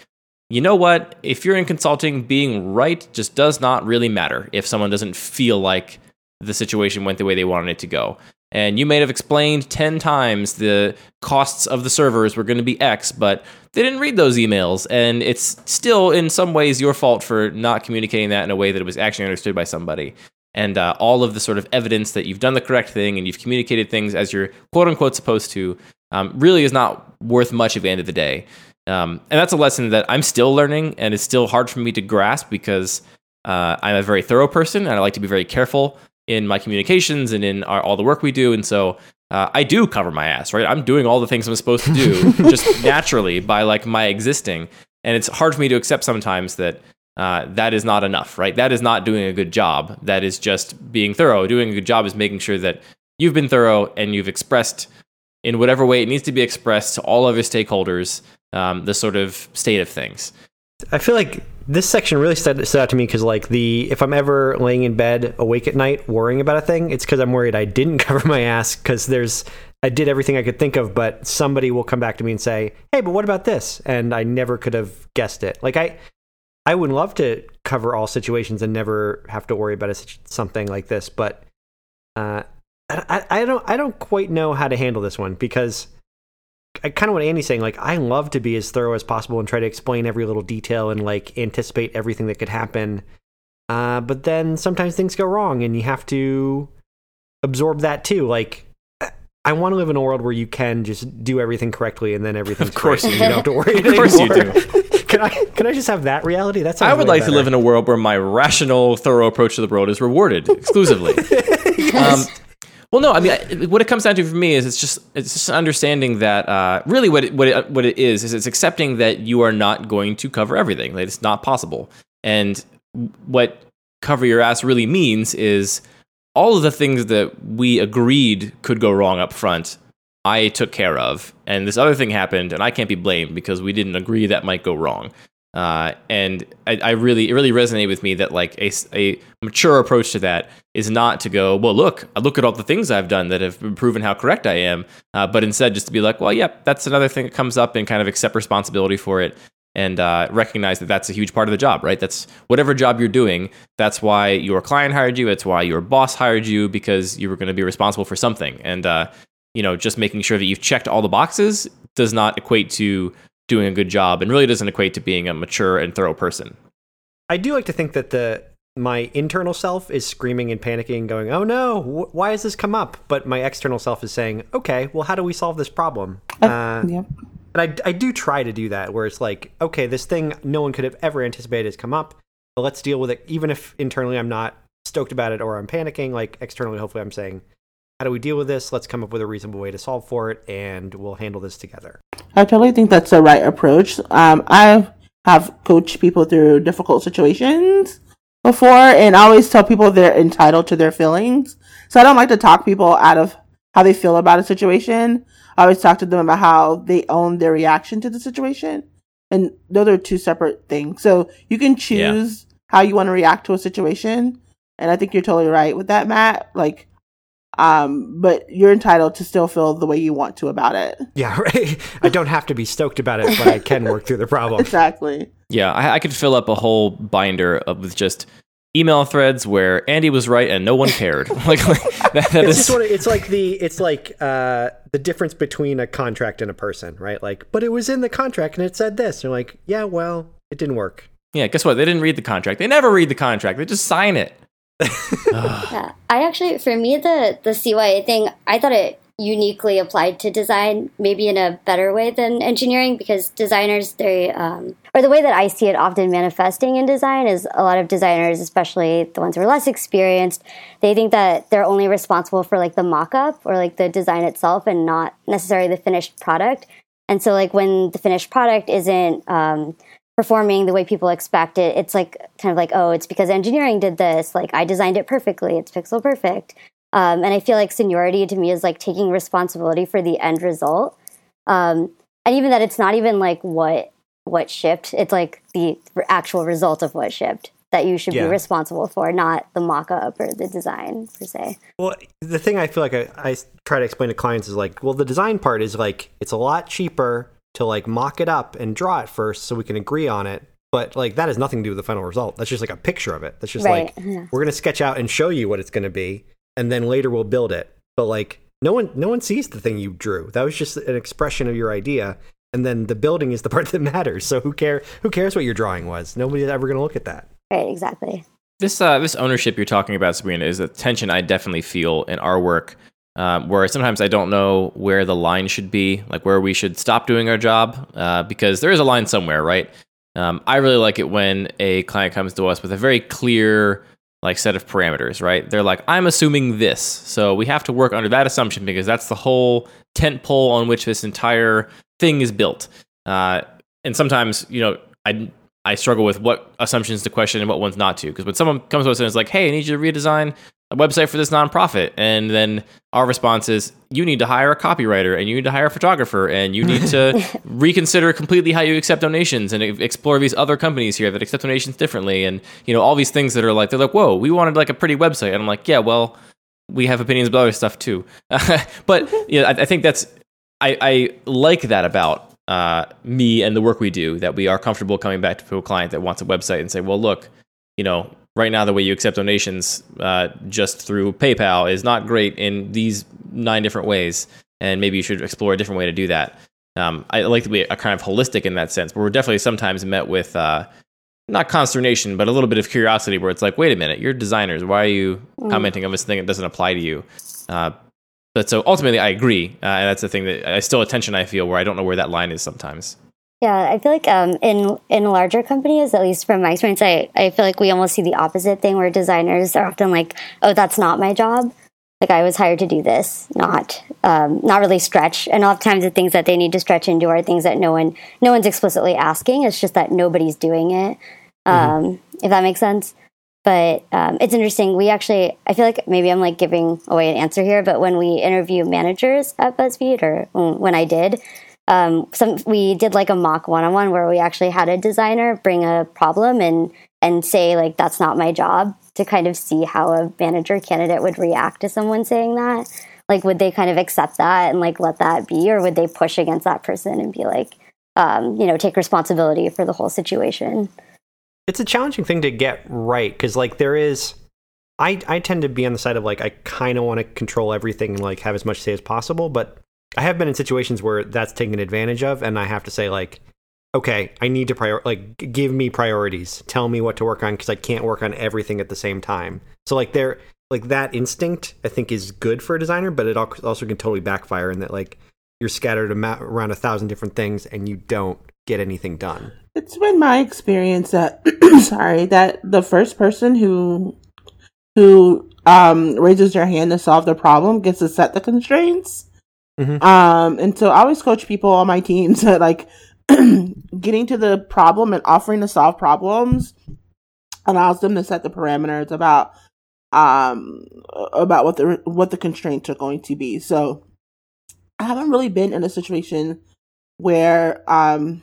you know what? If you're in consulting, being right just does not really matter if someone doesn't feel like the situation went the way they wanted it to go. And you may have explained 10 times the costs of the servers were going to be X, but they didn't read those emails. And it's still, in some ways, your fault for not communicating that in a way that it was actually understood by somebody. And uh, all of the sort of evidence that you've done the correct thing and you've communicated things as you're quote unquote supposed to um, really is not worth much at the end of the day. Um, and that's a lesson that I'm still learning and it's still hard for me to grasp because uh, I'm a very thorough person and I like to be very careful in my communications and in our, all the work we do. And so uh, I do cover my ass, right? I'm doing all the things I'm supposed to do just naturally by like my existing. And it's hard for me to accept sometimes that uh, that is not enough, right? That is not doing a good job. That is just being thorough. Doing a good job is making sure that you've been thorough and you've expressed in whatever way it needs to be expressed to all of your stakeholders um, the sort of state of things. I feel like this section really stood, stood out to me because, like, the if I'm ever laying in bed awake at night worrying about a thing, it's because I'm worried I didn't cover my ass because there's I did everything I could think of, but somebody will come back to me and say, "Hey, but what about this?" And I never could have guessed it. Like I, I would love to cover all situations and never have to worry about a, something like this, but uh, I, I don't I don't quite know how to handle this one because I kind of what Andy's saying. Like, I love to be as thorough as possible and try to explain every little detail and like anticipate everything that could happen. Uh, but then sometimes things go wrong, and you have to absorb that too. Like, I- want to live in a world where you can just do everything correctly and then everything's Of course great. you don't have to worry. Of course you do. can I can I just have that reality? That's I would like to live in a world where my rational, thorough approach to the world is rewarded exclusively. um, well, no, I mean, I, what it comes down to for me is it's just it's just understanding that uh, really what it, what it, what it is is it's accepting that you are not going to cover everything. That it's not possible, and what cover your ass really means is all of the things that we agreed could go wrong up front. I took care of, and this other thing happened, and I can't be blamed because we didn't agree that might go wrong. Uh, and I, I really, it really resonated with me that like a mature approach to that is not to go, well, look, look at all the things I've done that have proven how correct I am, uh, but instead just to be like, well, yep, that's another thing that comes up and kind of accept responsibility for it and uh, recognize that that's a huge part of the job, right? That's whatever job you're doing. That's why your client hired you. It's why your boss hired you because you were going to be responsible for something. And uh, you know, just making sure that you've checked all the boxes does not equate to doing a good job, and really doesn't equate to being a mature and thorough person. I do like to think that the my internal self is screaming and panicking, going, "Oh no, wh- why has this come up?" But my external self is saying, "Okay, well, how do we solve this problem?" Uh, yeah. And I, I do try to do that, where it's like, okay, this thing no one could have ever anticipated has come up, but let's deal with it. Even if internally I'm not stoked about it or I'm panicking, like externally, hopefully I'm saying, how do we deal with this? Let's come up with a reasonable way to solve for it, and we'll handle this together. I totally think that's the right approach. Um, I have coached people through difficult situations before, and I always tell people they're entitled to their feelings. So I don't like to talk people out of how they feel about a situation. I always talk to them about how they own their reaction to the situation. And those are two separate things. So you can choose how you want to react to a situation. And I think you're totally right with that, Matt. Like, um, but you're entitled to still feel the way you want to about it. Yeah, right. I don't have to be stoked about it, but I can work through the problem. Exactly. Yeah, I, I could fill up a whole binder of, with just email threads where Andy was right and no one cared. like, like that, that It's is- just what it's like the it's like uh, the difference between a contract and a person, right? Like, but it was in the contract and it said this. And you're like, yeah, well, it didn't work. yeah. Guess what? They didn't read the contract. They never read the contract. They just sign it. Yeah, I actually, for me, the the CYA thing, I thought it uniquely applied to design, maybe in a better way than engineering, because designers, they, um, or the way that I see it often manifesting in design is a lot of designers, especially the ones who are less experienced, they think that they're only responsible for like the mock up or like the design itself and not necessarily the finished product. And so, like, when the finished product isn't, um, performing the way people expect it it's like kind of like oh it's because engineering did this like i designed it perfectly it's pixel perfect. Um, and i feel like seniority to me is like taking responsibility for the end result. Um, and even that it's not even like what what shipped it's like the actual result of what shipped that you should Yeah. be responsible for not the mock-up or the design per se. Well, the thing I feel like I, I try to explain to clients is like, well, the design part is like it's a lot cheaper to like mock it up and draw it first so we can agree on it. But like that has nothing to do with the final result. That's just like a picture of it. That's just Right, like yeah. we're gonna sketch out and show you what it's gonna be, and then later we'll build it. But like no one no one sees the thing you drew. That was just an expression of your idea. And then the building is the part that matters. So who care who cares what your drawing was? Nobody's ever gonna look at that. right exactly This uh, this ownership you're talking about, Sabrina, is a tension I definitely feel in our work, um, where sometimes I don't know where the line should be, like where we should stop doing our job, uh, because there is a line somewhere, right? Um, I really like it when a client comes to us with a very clear like set of parameters, right? They're like, I'm assuming this, so we have to work under that assumption because that's the whole tent pole on which this entire thing is built. Uh, and sometimes, you know, I I struggle with what assumptions to question and what ones not to. Because when someone comes to us and is like, "Hey, I need you to redesign a website for this nonprofit," and then our response is, "You need to hire a copywriter, and you need to hire a photographer, and you need to reconsider completely how you accept donations and explore these other companies here that accept donations differently, and you know all these things that are like they're like, "Whoa, we wanted like a pretty website," and I'm like, "Yeah, well." We have opinions about other stuff too, but yeah, I, I think that's I, I like that about uh, me and the work we do that we are comfortable coming back to a client that wants a website and say, well, look, you know, right now the way you accept donations uh, just through PayPal is not great in these nine different ways, and maybe you should explore a different way to do that. Um, I like to be a kind of holistic in that sense, but we're definitely sometimes met with uh, not consternation, but a little bit of curiosity, where it's like, wait a minute, you're designers, why are you commenting on this thing that doesn't apply to you? Uh, but so ultimately, I agree, uh, and that's the thing that I still attention I feel where I don't know where that line is sometimes. Yeah, I feel like um, in in larger companies, at least from my experience, I, I feel like we almost see the opposite thing where designers are often like, "Oh, that's not my job." Like I was hired to do this, not um, not really stretch. And oftentimes the things that they need to stretch into are things that no one no one's explicitly asking. It's just that nobody's doing it. Um, mm-hmm. If that makes sense. But um, it's interesting. We actually, I feel like maybe I'm like giving away an answer here, but when we interview managers at BuzzFeed, or when I did, um, some we did like a mock one-on-one where we actually had a designer bring a problem and and say like that's not my job to kind of see how a manager candidate would react to someone saying that. Like would they kind of accept that and like let that be or would they push against that person and be like um, you know take responsibility for the whole situation? It's a challenging thing to get right because like there is I, I tend to be on the side of like I kind of want to control everything and like have as much say as possible, but I have been in situations where that's taken advantage of, and I have to say like, okay, I need to prior like give me priorities. Tell me what to work on because I can't work on everything at the same time. So like there, like that instinct, I think is good for a designer, but it also can totally backfire in that like you're scattered around a thousand different things and you don't get anything done. It's been my experience that sorry that the first person who who um, raises their hand to solve the problem gets to set the constraints Mm-hmm. Um, and so I always coach people on my teams that like getting to the problem and offering to solve problems allows them to set the parameters about um about what the what the constraints are going to be. So I haven't really been in a situation where um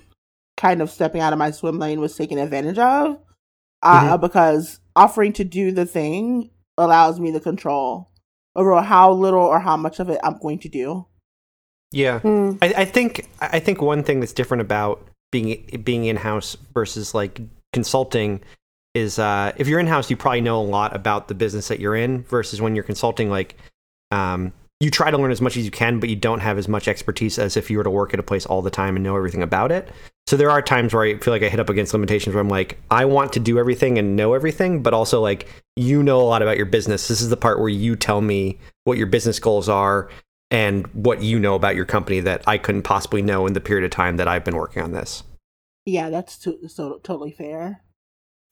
kind of stepping out of my swim lane was taken advantage of uh, mm-hmm. because offering to do the thing allows me the control over how little or how much of it I'm going to do. Yeah, mm. I, I, think I think one thing that's different about being being in house versus like consulting is uh, if you're in house, you probably know a lot about the business that you're in. Versus when you're consulting, like um, you try to learn as much as you can, but you don't have as much expertise as if you were to work at a place all the time and know everything about it. So there are times where I feel like I hit up against limitations where I'm like, I want to do everything and know everything, but also like you know a lot about your business. This is the part where you tell me what your business goals are and what you know about your company that I couldn't possibly know in the period of time that I've been working on this. Yeah, that's to- so totally fair.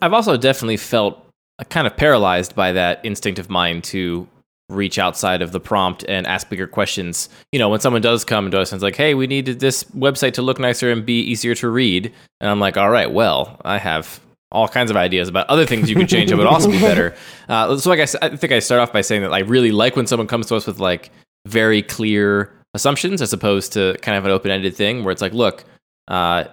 I've also definitely felt kind of paralyzed by that instinct of mine to reach outside of the prompt and ask bigger questions. You know, when someone does come to us and it's like, "Hey, we need this website to look nicer and be easier to read," and I'm like, "All right, well, I have." All kinds of ideas about other things you could change that would also be better. Uh, so, like I, I think I start off by saying that I really like when someone comes to us with like, very clear assumptions as opposed to kind of an open ended thing where it's like, look, uh,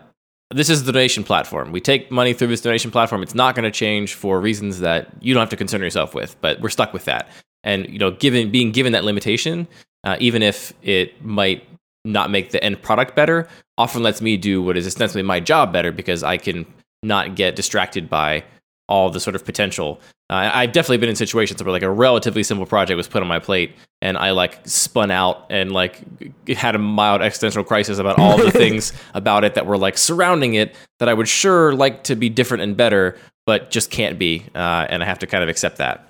this is the donation platform. We take money through this donation platform. It's not going to change for reasons that you don't have to concern yourself with, but we're stuck with that. And you know, given being given that limitation, uh, even if it might not make the end product better, often lets me do what is ostensibly my job better because I can not get distracted by all the sort of potential. Uh, I've definitely been in situations where like a relatively simple project was put on my plate, and I like spun out and like had a mild existential crisis about all the things about it that were like surrounding it that I would sure like to be different and better, but just can't be, uh, and I have to kind of accept that.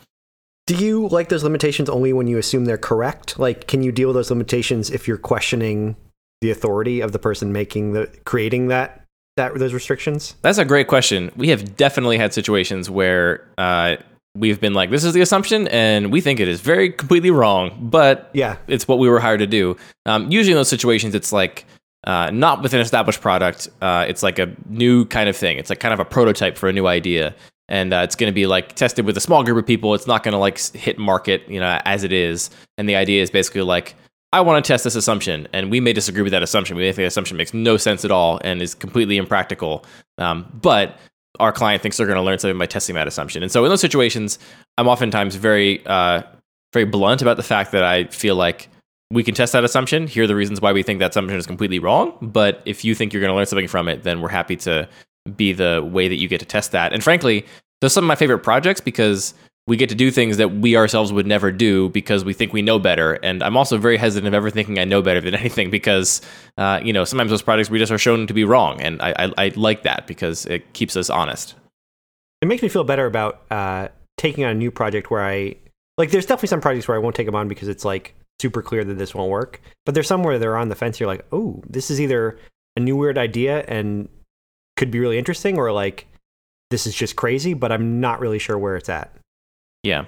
Do you like those limitations only when you assume they're correct? Like, can you deal with those limitations if you're questioning the authority of the person making the creating that that those restrictions? That's a great question. We have definitely had situations where uh, we've been like, "This is the assumption," and we think it is very completely wrong, but yeah, it's what we were hired to do. Um, usually in those situations, it's like uh, not with an established product. Uh, it's like a new kind of thing. It's like kind of a prototype for a new idea, and uh, it's going to be like tested with a small group of people. It's not going to like hit market, you know, as it is. And the idea is basically like I want to test this assumption, and we may disagree with that assumption. We may think the assumption makes no sense at all and is completely impractical. Um, but our client thinks they're going to learn something by testing that assumption. And so in those situations, I'm oftentimes very, uh, very blunt about the fact that I feel like we can test that assumption. Here are the reasons why we think that assumption is completely wrong. But if you think you're going to learn something from it, then we're happy to be the way that you get to test that. And frankly, those are some of my favorite projects because we get to do things that we ourselves would never do because we think we know better. And I'm also very hesitant of ever thinking I know better than anything because, uh, you know, sometimes those projects we just are shown to be wrong. And I, I, I, like that because it keeps us honest. It makes me feel better about uh, taking on a new project where I, like, there's definitely some projects where I won't take them on because it's like super clear that this won't work. But there's somewhere they're on the fence. You're like, oh, this is either a new weird idea and could be really interesting, or like this is just crazy. But I'm not really sure where it's at. Yeah.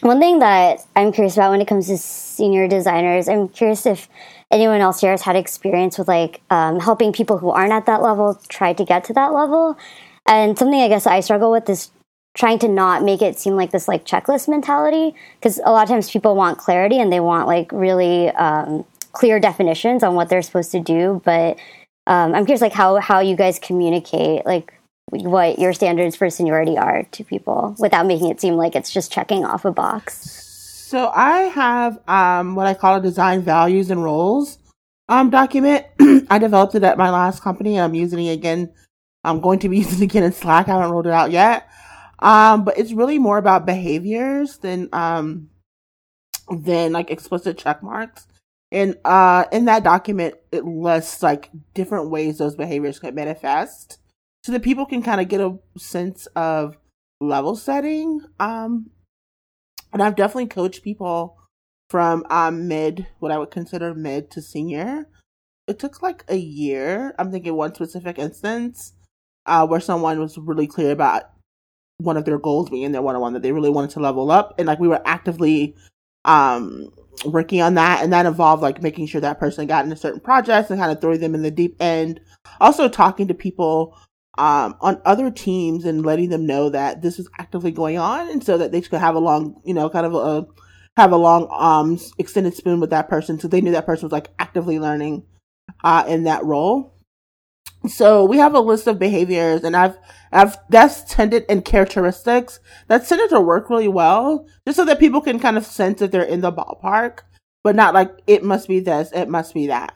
One thing that I'm curious about when it comes to senior designers, I'm curious if anyone else here has had experience with like um, helping people who aren't at that level try to get to that level. And something I guess I struggle with is trying to not make it seem like this like checklist mentality because a lot of times people want clarity and they want like really um, clear definitions on what they're supposed to do. But um, I'm curious like how how you guys communicate like what your standards for seniority are to people without making it seem like it's just checking off a box. So I have um, what I call a design values and roles um, document. I developed it at my last company. I'm using it again. I'm going to be using it again in Slack. I haven't rolled it out yet. Um, but it's really more about behaviors than um, than like explicit check marks. And uh, in that document, it lists like different ways those behaviors could manifest so that people can kind of get a sense of level setting. Um, and I've definitely coached people from um, mid, what I would consider mid to senior. It took like a year. I'm thinking one specific instance uh, where someone was really clear about one of their goals being their one-on-one that they really wanted to level up, and like we were actively um, working on that, and that involved like making sure that person got into certain projects and kind of throwing them in the deep end. Also talking to people um, on other teams and letting them know that this is actively going on, and so that they could have a long, you know, kind of a have a long um extended spoon with that person, so they knew that person was like actively learning uh, in that role. So we have a list of behaviors, and I've I've that's tended and characteristics that tended to work really well, just so that people can kind of sense that they're in the ballpark, but not like it must be this, it must be that.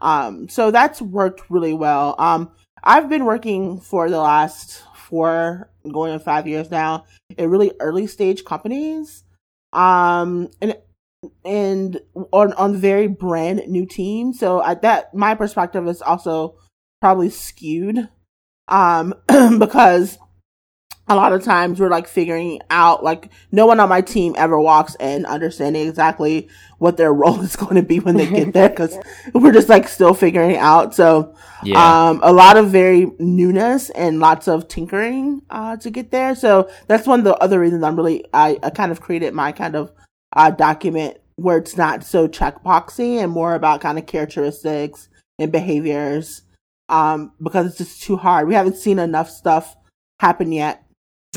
Um, so that's worked really well. Um, I've been working for the last four, going on five years now, in really early stage companies, um, and and on on very brand new teams. So at that, my perspective is also probably skewed, um, because a lot of times we're like figuring out like no one on my team ever walks in understanding exactly what their role is going to be when they get there because we're just like still figuring out. So yeah. um a lot of very newness and lots of tinkering uh to get there. So that's one of the other reasons i'm really i, I kind of created my kind of uh document where it's not so checkboxy and more about kind of characteristics and behaviors um because it's just too hard. We haven't seen enough stuff happen yet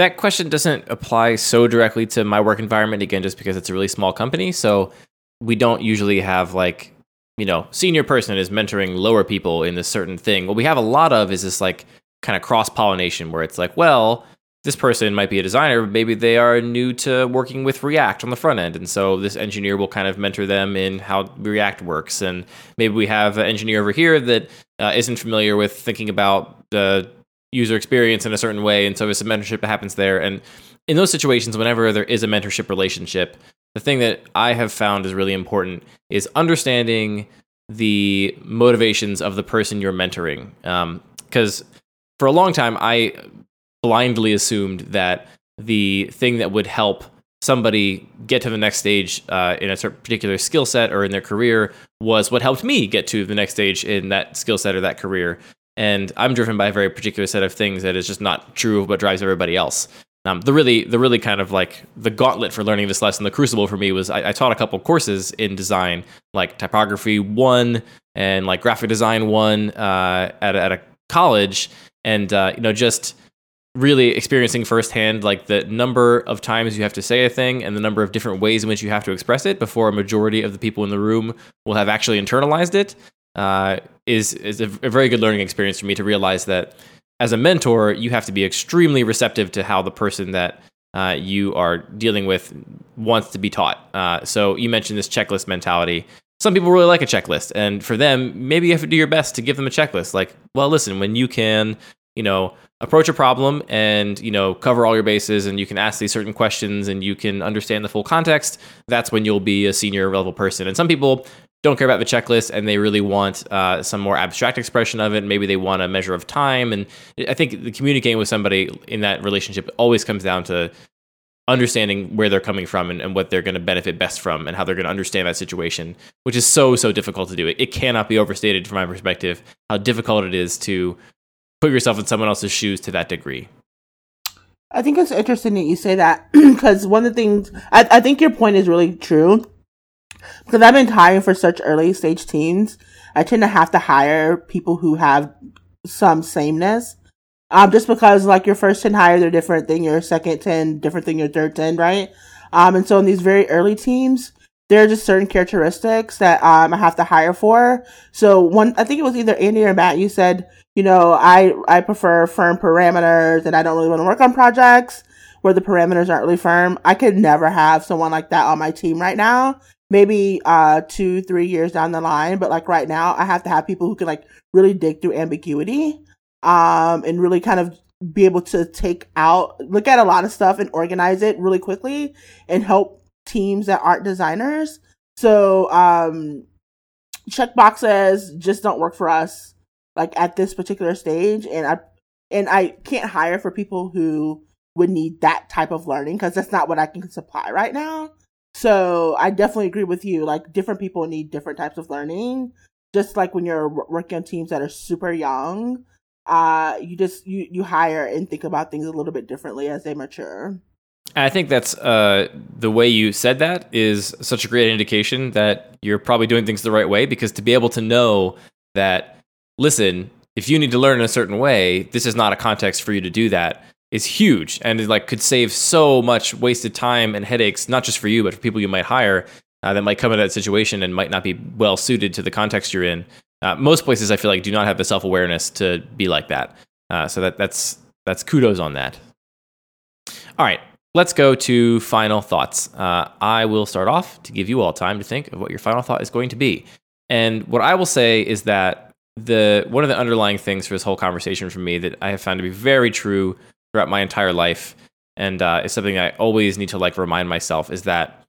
that question doesn't apply so directly to my work environment again just because it's a really small company. So we don't usually have like you know senior person is mentoring lower people in this certain thing. What we have a lot of is this like kind of cross pollination where it's like well this person might be a designer but maybe they are new to working with react on the front end. And so this engineer will kind of mentor them in how react works. And maybe we have an engineer over here that uh, not familiar with thinking about the user experience in a certain way. And so it's a mentorship that happens there. And in those situations, whenever there is a mentorship relationship, the thing that I have found is really important is understanding the motivations of the person you're mentoring. Because um, for a long time, I blindly assumed that the thing that would help somebody get to the next stage uh, in a particular skill set or in their career was what helped me get to the next stage in that skill set or that career and I'm driven by a very particular set of things that is just not true of what drives everybody else. Um, the really, the really kind of like the gauntlet for learning this lesson, the crucible for me was I, I taught a couple courses in design, like typography one and like graphic design one uh, at at a college, and uh, you know just really experiencing firsthand like the number of times you have to say a thing and the number of different ways in which you have to express it before a majority of the people in the room will have actually internalized it uh, is is a, a very good learning experience for me to realize that as a mentor, you have to be extremely receptive to how the person that uh, you are dealing with wants to be taught. Uh, so you mentioned this checklist mentality. Some people really like a checklist, and for them, maybe you have to do your best to give them a checklist. Like, well, listen, when you can, you know, approach a problem and you know cover all your bases, and you can ask these certain questions, and you can understand the full context. That's when you'll be a senior level person. And some people don't care about the checklist and they really want uh, some more abstract expression of it. Maybe they want a measure of time. And I think communicating with somebody in that relationship always comes down to understanding where they're coming from and, and what they're going to benefit best from and how they're going to understand that situation, which is so, so difficult to do. It, it cannot be overstated from my perspective how difficult it is to put yourself in someone else's shoes to that degree. I think it's interesting that you say that because one of the things I, I think your point is really true. Because I've been hiring for such early stage teams, I tend to have to hire people who have some sameness. Um, just because like your first 10 hires are different than your second 10, different than your third 10, right? Um, and so in these very early teams, there are just certain characteristics that um, I have to hire for. So one, I think it was either Andy or Matt. You said, you know, I I prefer firm parameters, and I don't really want to work on projects where the parameters aren't really firm. I could never have someone like that on my team right now. Maybe uh two, three years down the line, but like right now, I have to have people who can like really dig through ambiguity, um, and really kind of be able to take out, look at a lot of stuff and organize it really quickly and help teams that aren't designers. So, um, check boxes just don't work for us, like at this particular stage. And I, and I can't hire for people who would need that type of learning because that's not what I can supply right now. So I definitely agree with you. Like different people need different types of learning. Just like when you're working on teams that are super young, uh, you just you you hire and think about things a little bit differently as they mature. I think that's uh, the way you said that is such a great indication that you're probably doing things the right way because to be able to know that, listen, if you need to learn in a certain way, this is not a context for you to do that is huge and it like could save so much wasted time and headaches, not just for you, but for people you might hire uh, that might come into that situation and might not be well suited to the context you're in. Uh, most places I feel like do not have the self awareness to be like that. Uh, so that that's that's kudos on that. All right, Let's go to final thoughts. Uh, I will start off to give you all time to think of what your final thought is going to be. And what I will say is that the one of the underlying things for this whole conversation for me that I have found to be very true throughout my entire life, and uh, is something I always need to like remind myself is that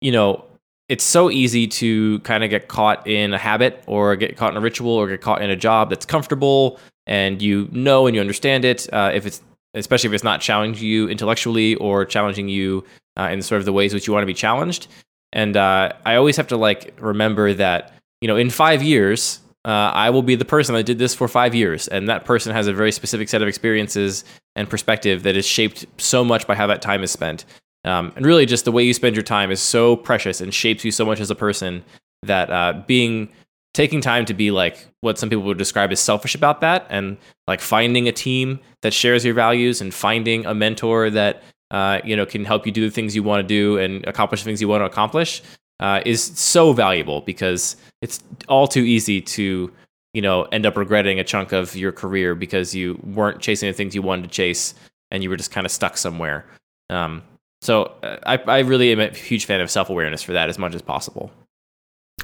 you know it's so easy to kind of get caught in a habit or get caught in a ritual or get caught in a job that's comfortable and you know and you understand it. Uh, if it's especially if it's not challenging you intellectually or challenging you uh, in sort of the ways which you want to be challenged. And uh, I always have to like remember that you know in five years uh, I will be the person that did this for five years, and that person has a very specific set of experiences and perspective that is shaped so much by how that time is spent. Um, and really, just the way you spend your time is so precious and shapes you so much as a person that uh, being taking time to be like what some people would describe as selfish about that and like finding a team that shares your values and finding a mentor that uh, you know can help you do the things you want to do and accomplish the things you want to accomplish uh, is so valuable because it's all too easy to you know end up regretting a chunk of your career because you weren't chasing the things you wanted to chase and you were just kind of stuck somewhere. Um, so uh, I, I really am a huge fan of self-awareness for that as much as possible.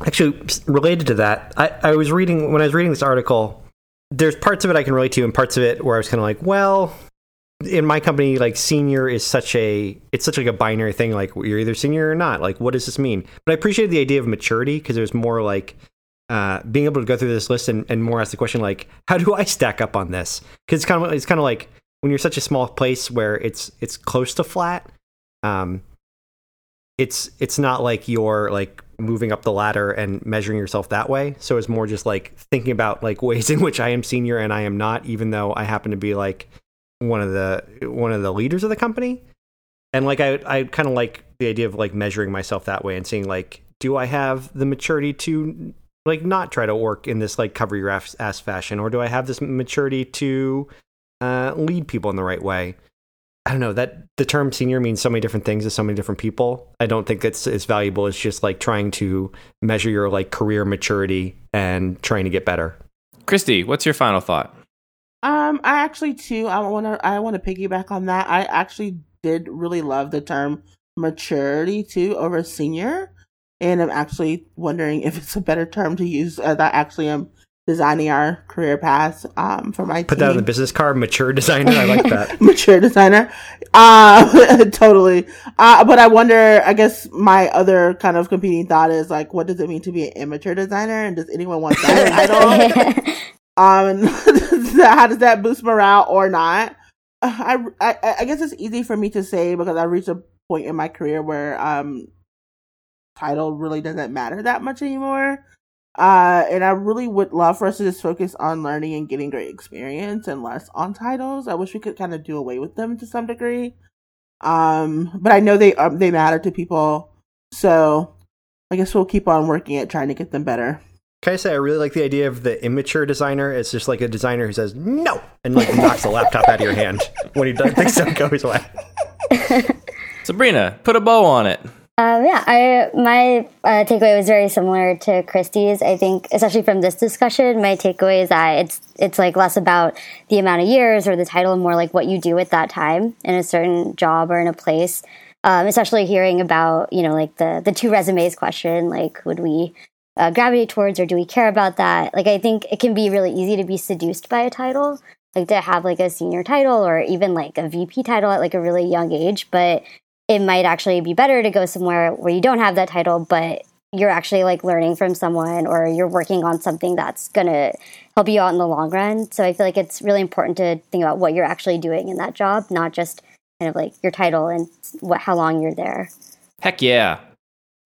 Actually related to that I, I was reading when i was reading this article there's parts of it i can relate to and parts of it where i was kind of like well in my company like senior is such a it's such like a binary thing like you're either senior or not. Like what does this mean? But i appreciated the idea of maturity because there's more like uh, being able to go through this list and, and more ask the question like how do i stack up on this? Because it's kind of it's kind of like when you're such a small place where it's it's close to flat um it's it's not like you're like moving up the ladder and measuring yourself that way. So it's more just like thinking about like ways in which I am senior and I am not, even though I happen to be like one of the one of the leaders of the company. And like I I kind of like the idea of like measuring myself that way and seeing like do I have the maturity to like not try to work in this like cover your ass, ass fashion or do I have this maturity to uh, lead people in the right way? I don't know that the term senior means so many different things to so many different people. I don't think it's as valuable as just like trying to measure your like career maturity and trying to get better. Christy, what's your final thought? Um, I actually too. I want to. I want to piggyback on that. I actually did really love the term maturity too over senior, and I'm actually wondering if it's a better term to use. As I actually am designing our career paths um, for my Put team. that on the business card, mature designer. I like that. mature designer. Uh, totally. Uh, but I wonder, I guess my other kind of competing thought is like, what does it mean to be an immature designer? And does anyone want that title? Um, how does that boost morale or not? I, I I guess it's easy for me to say because I reached a point in my career where um title really doesn't matter that much anymore. Uh, and I really would love for us to just focus on learning and getting great experience and less on titles. I wish we could kind of do away with them to some degree. Um, but I know they um, they matter to people, so I guess we'll keep on working at trying to get them better. Can I say I really like the idea of the immature designer? It's just like a designer who says no and like knocks the laptop out of your hand when he does, thinks don't go his way. Sabrina, put a bow on it. Um, yeah, I my uh, takeaway was very similar to Christy's. I think, especially from this discussion, my takeaway is that it's it's like less about the amount of years or the title, more like what you do at that time in a certain job or in a place. Um, especially hearing about you know like the the two resumes question, like would we uh, gravitate towards or do we care about that? Like I think it can be really easy to be seduced by a title, like to have like a senior title or even like a VP title at like a really young age, but it might actually be better to go somewhere where you don't have that title, but you're actually like learning from someone or you're working on something that's going to help you out in the long run. So I feel like it's really important to think about what you're actually doing in that job, not just kind of like your title and what how long you're there. Heck yeah.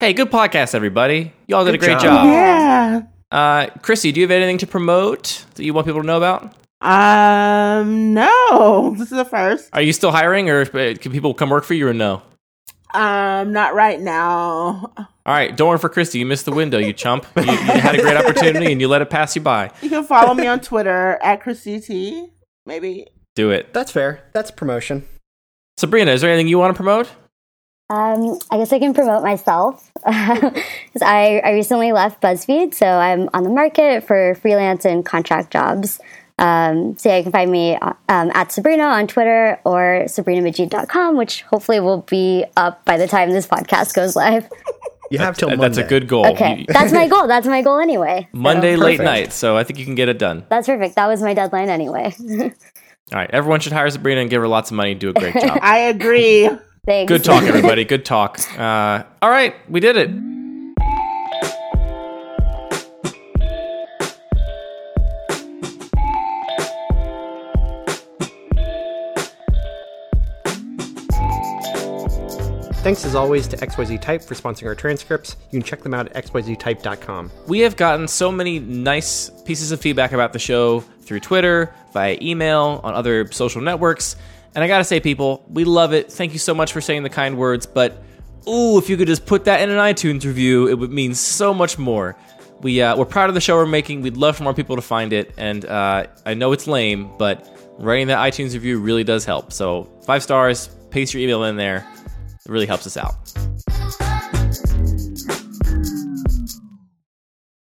Hey, good podcast, everybody. Y'all did Good a great job. job. Yeah. Uh, Christy, do you have anything to promote that you want people to know about? Um. No, this is the first. Are you still hiring, or uh, can people come work for you, or no? Um. Not right now. All right, don't worry for Christy. You missed the window, you chump. You, you had a great opportunity, and you let it pass you by. You can follow me on Twitter at Christy T. Maybe. Do it, That's fair. That's promotion. Sabrina. Is there anything you want to promote? Um, I guess I can promote myself because I, I recently left BuzzFeed, so I'm on the market for freelance and contract jobs. Um, so yeah, you can find me um, at Sabrina on Twitter or sabrinamajid.com, which hopefully will be up by the time this podcast goes live. You have till Monday. That's a good goal. Okay, that's my goal. That's my goal anyway. So Monday late night, so I think you can get it done. That's perfect. That was my deadline anyway. All right, everyone should hire Sabrina and give her lots of money and do a great job. I agree. Thanks. Good talk, everybody. Good talk. Uh, all right, we did it. Thanks as always to XYZ Type for sponsoring our transcripts. You can check them out at xyztype.com. We have gotten so many nice pieces of feedback about the show through Twitter, via email, on other social networks. And I gotta say, people, we love it. Thank you so much for saying the kind words. But, ooh, if you could just put that in an iTunes review, it would mean so much more. We, uh, we're proud of the show we're making. We'd love for more people to find it. And uh, I know it's lame, but writing that iTunes review really does help. So, five stars, paste your email in there. It really helps us out.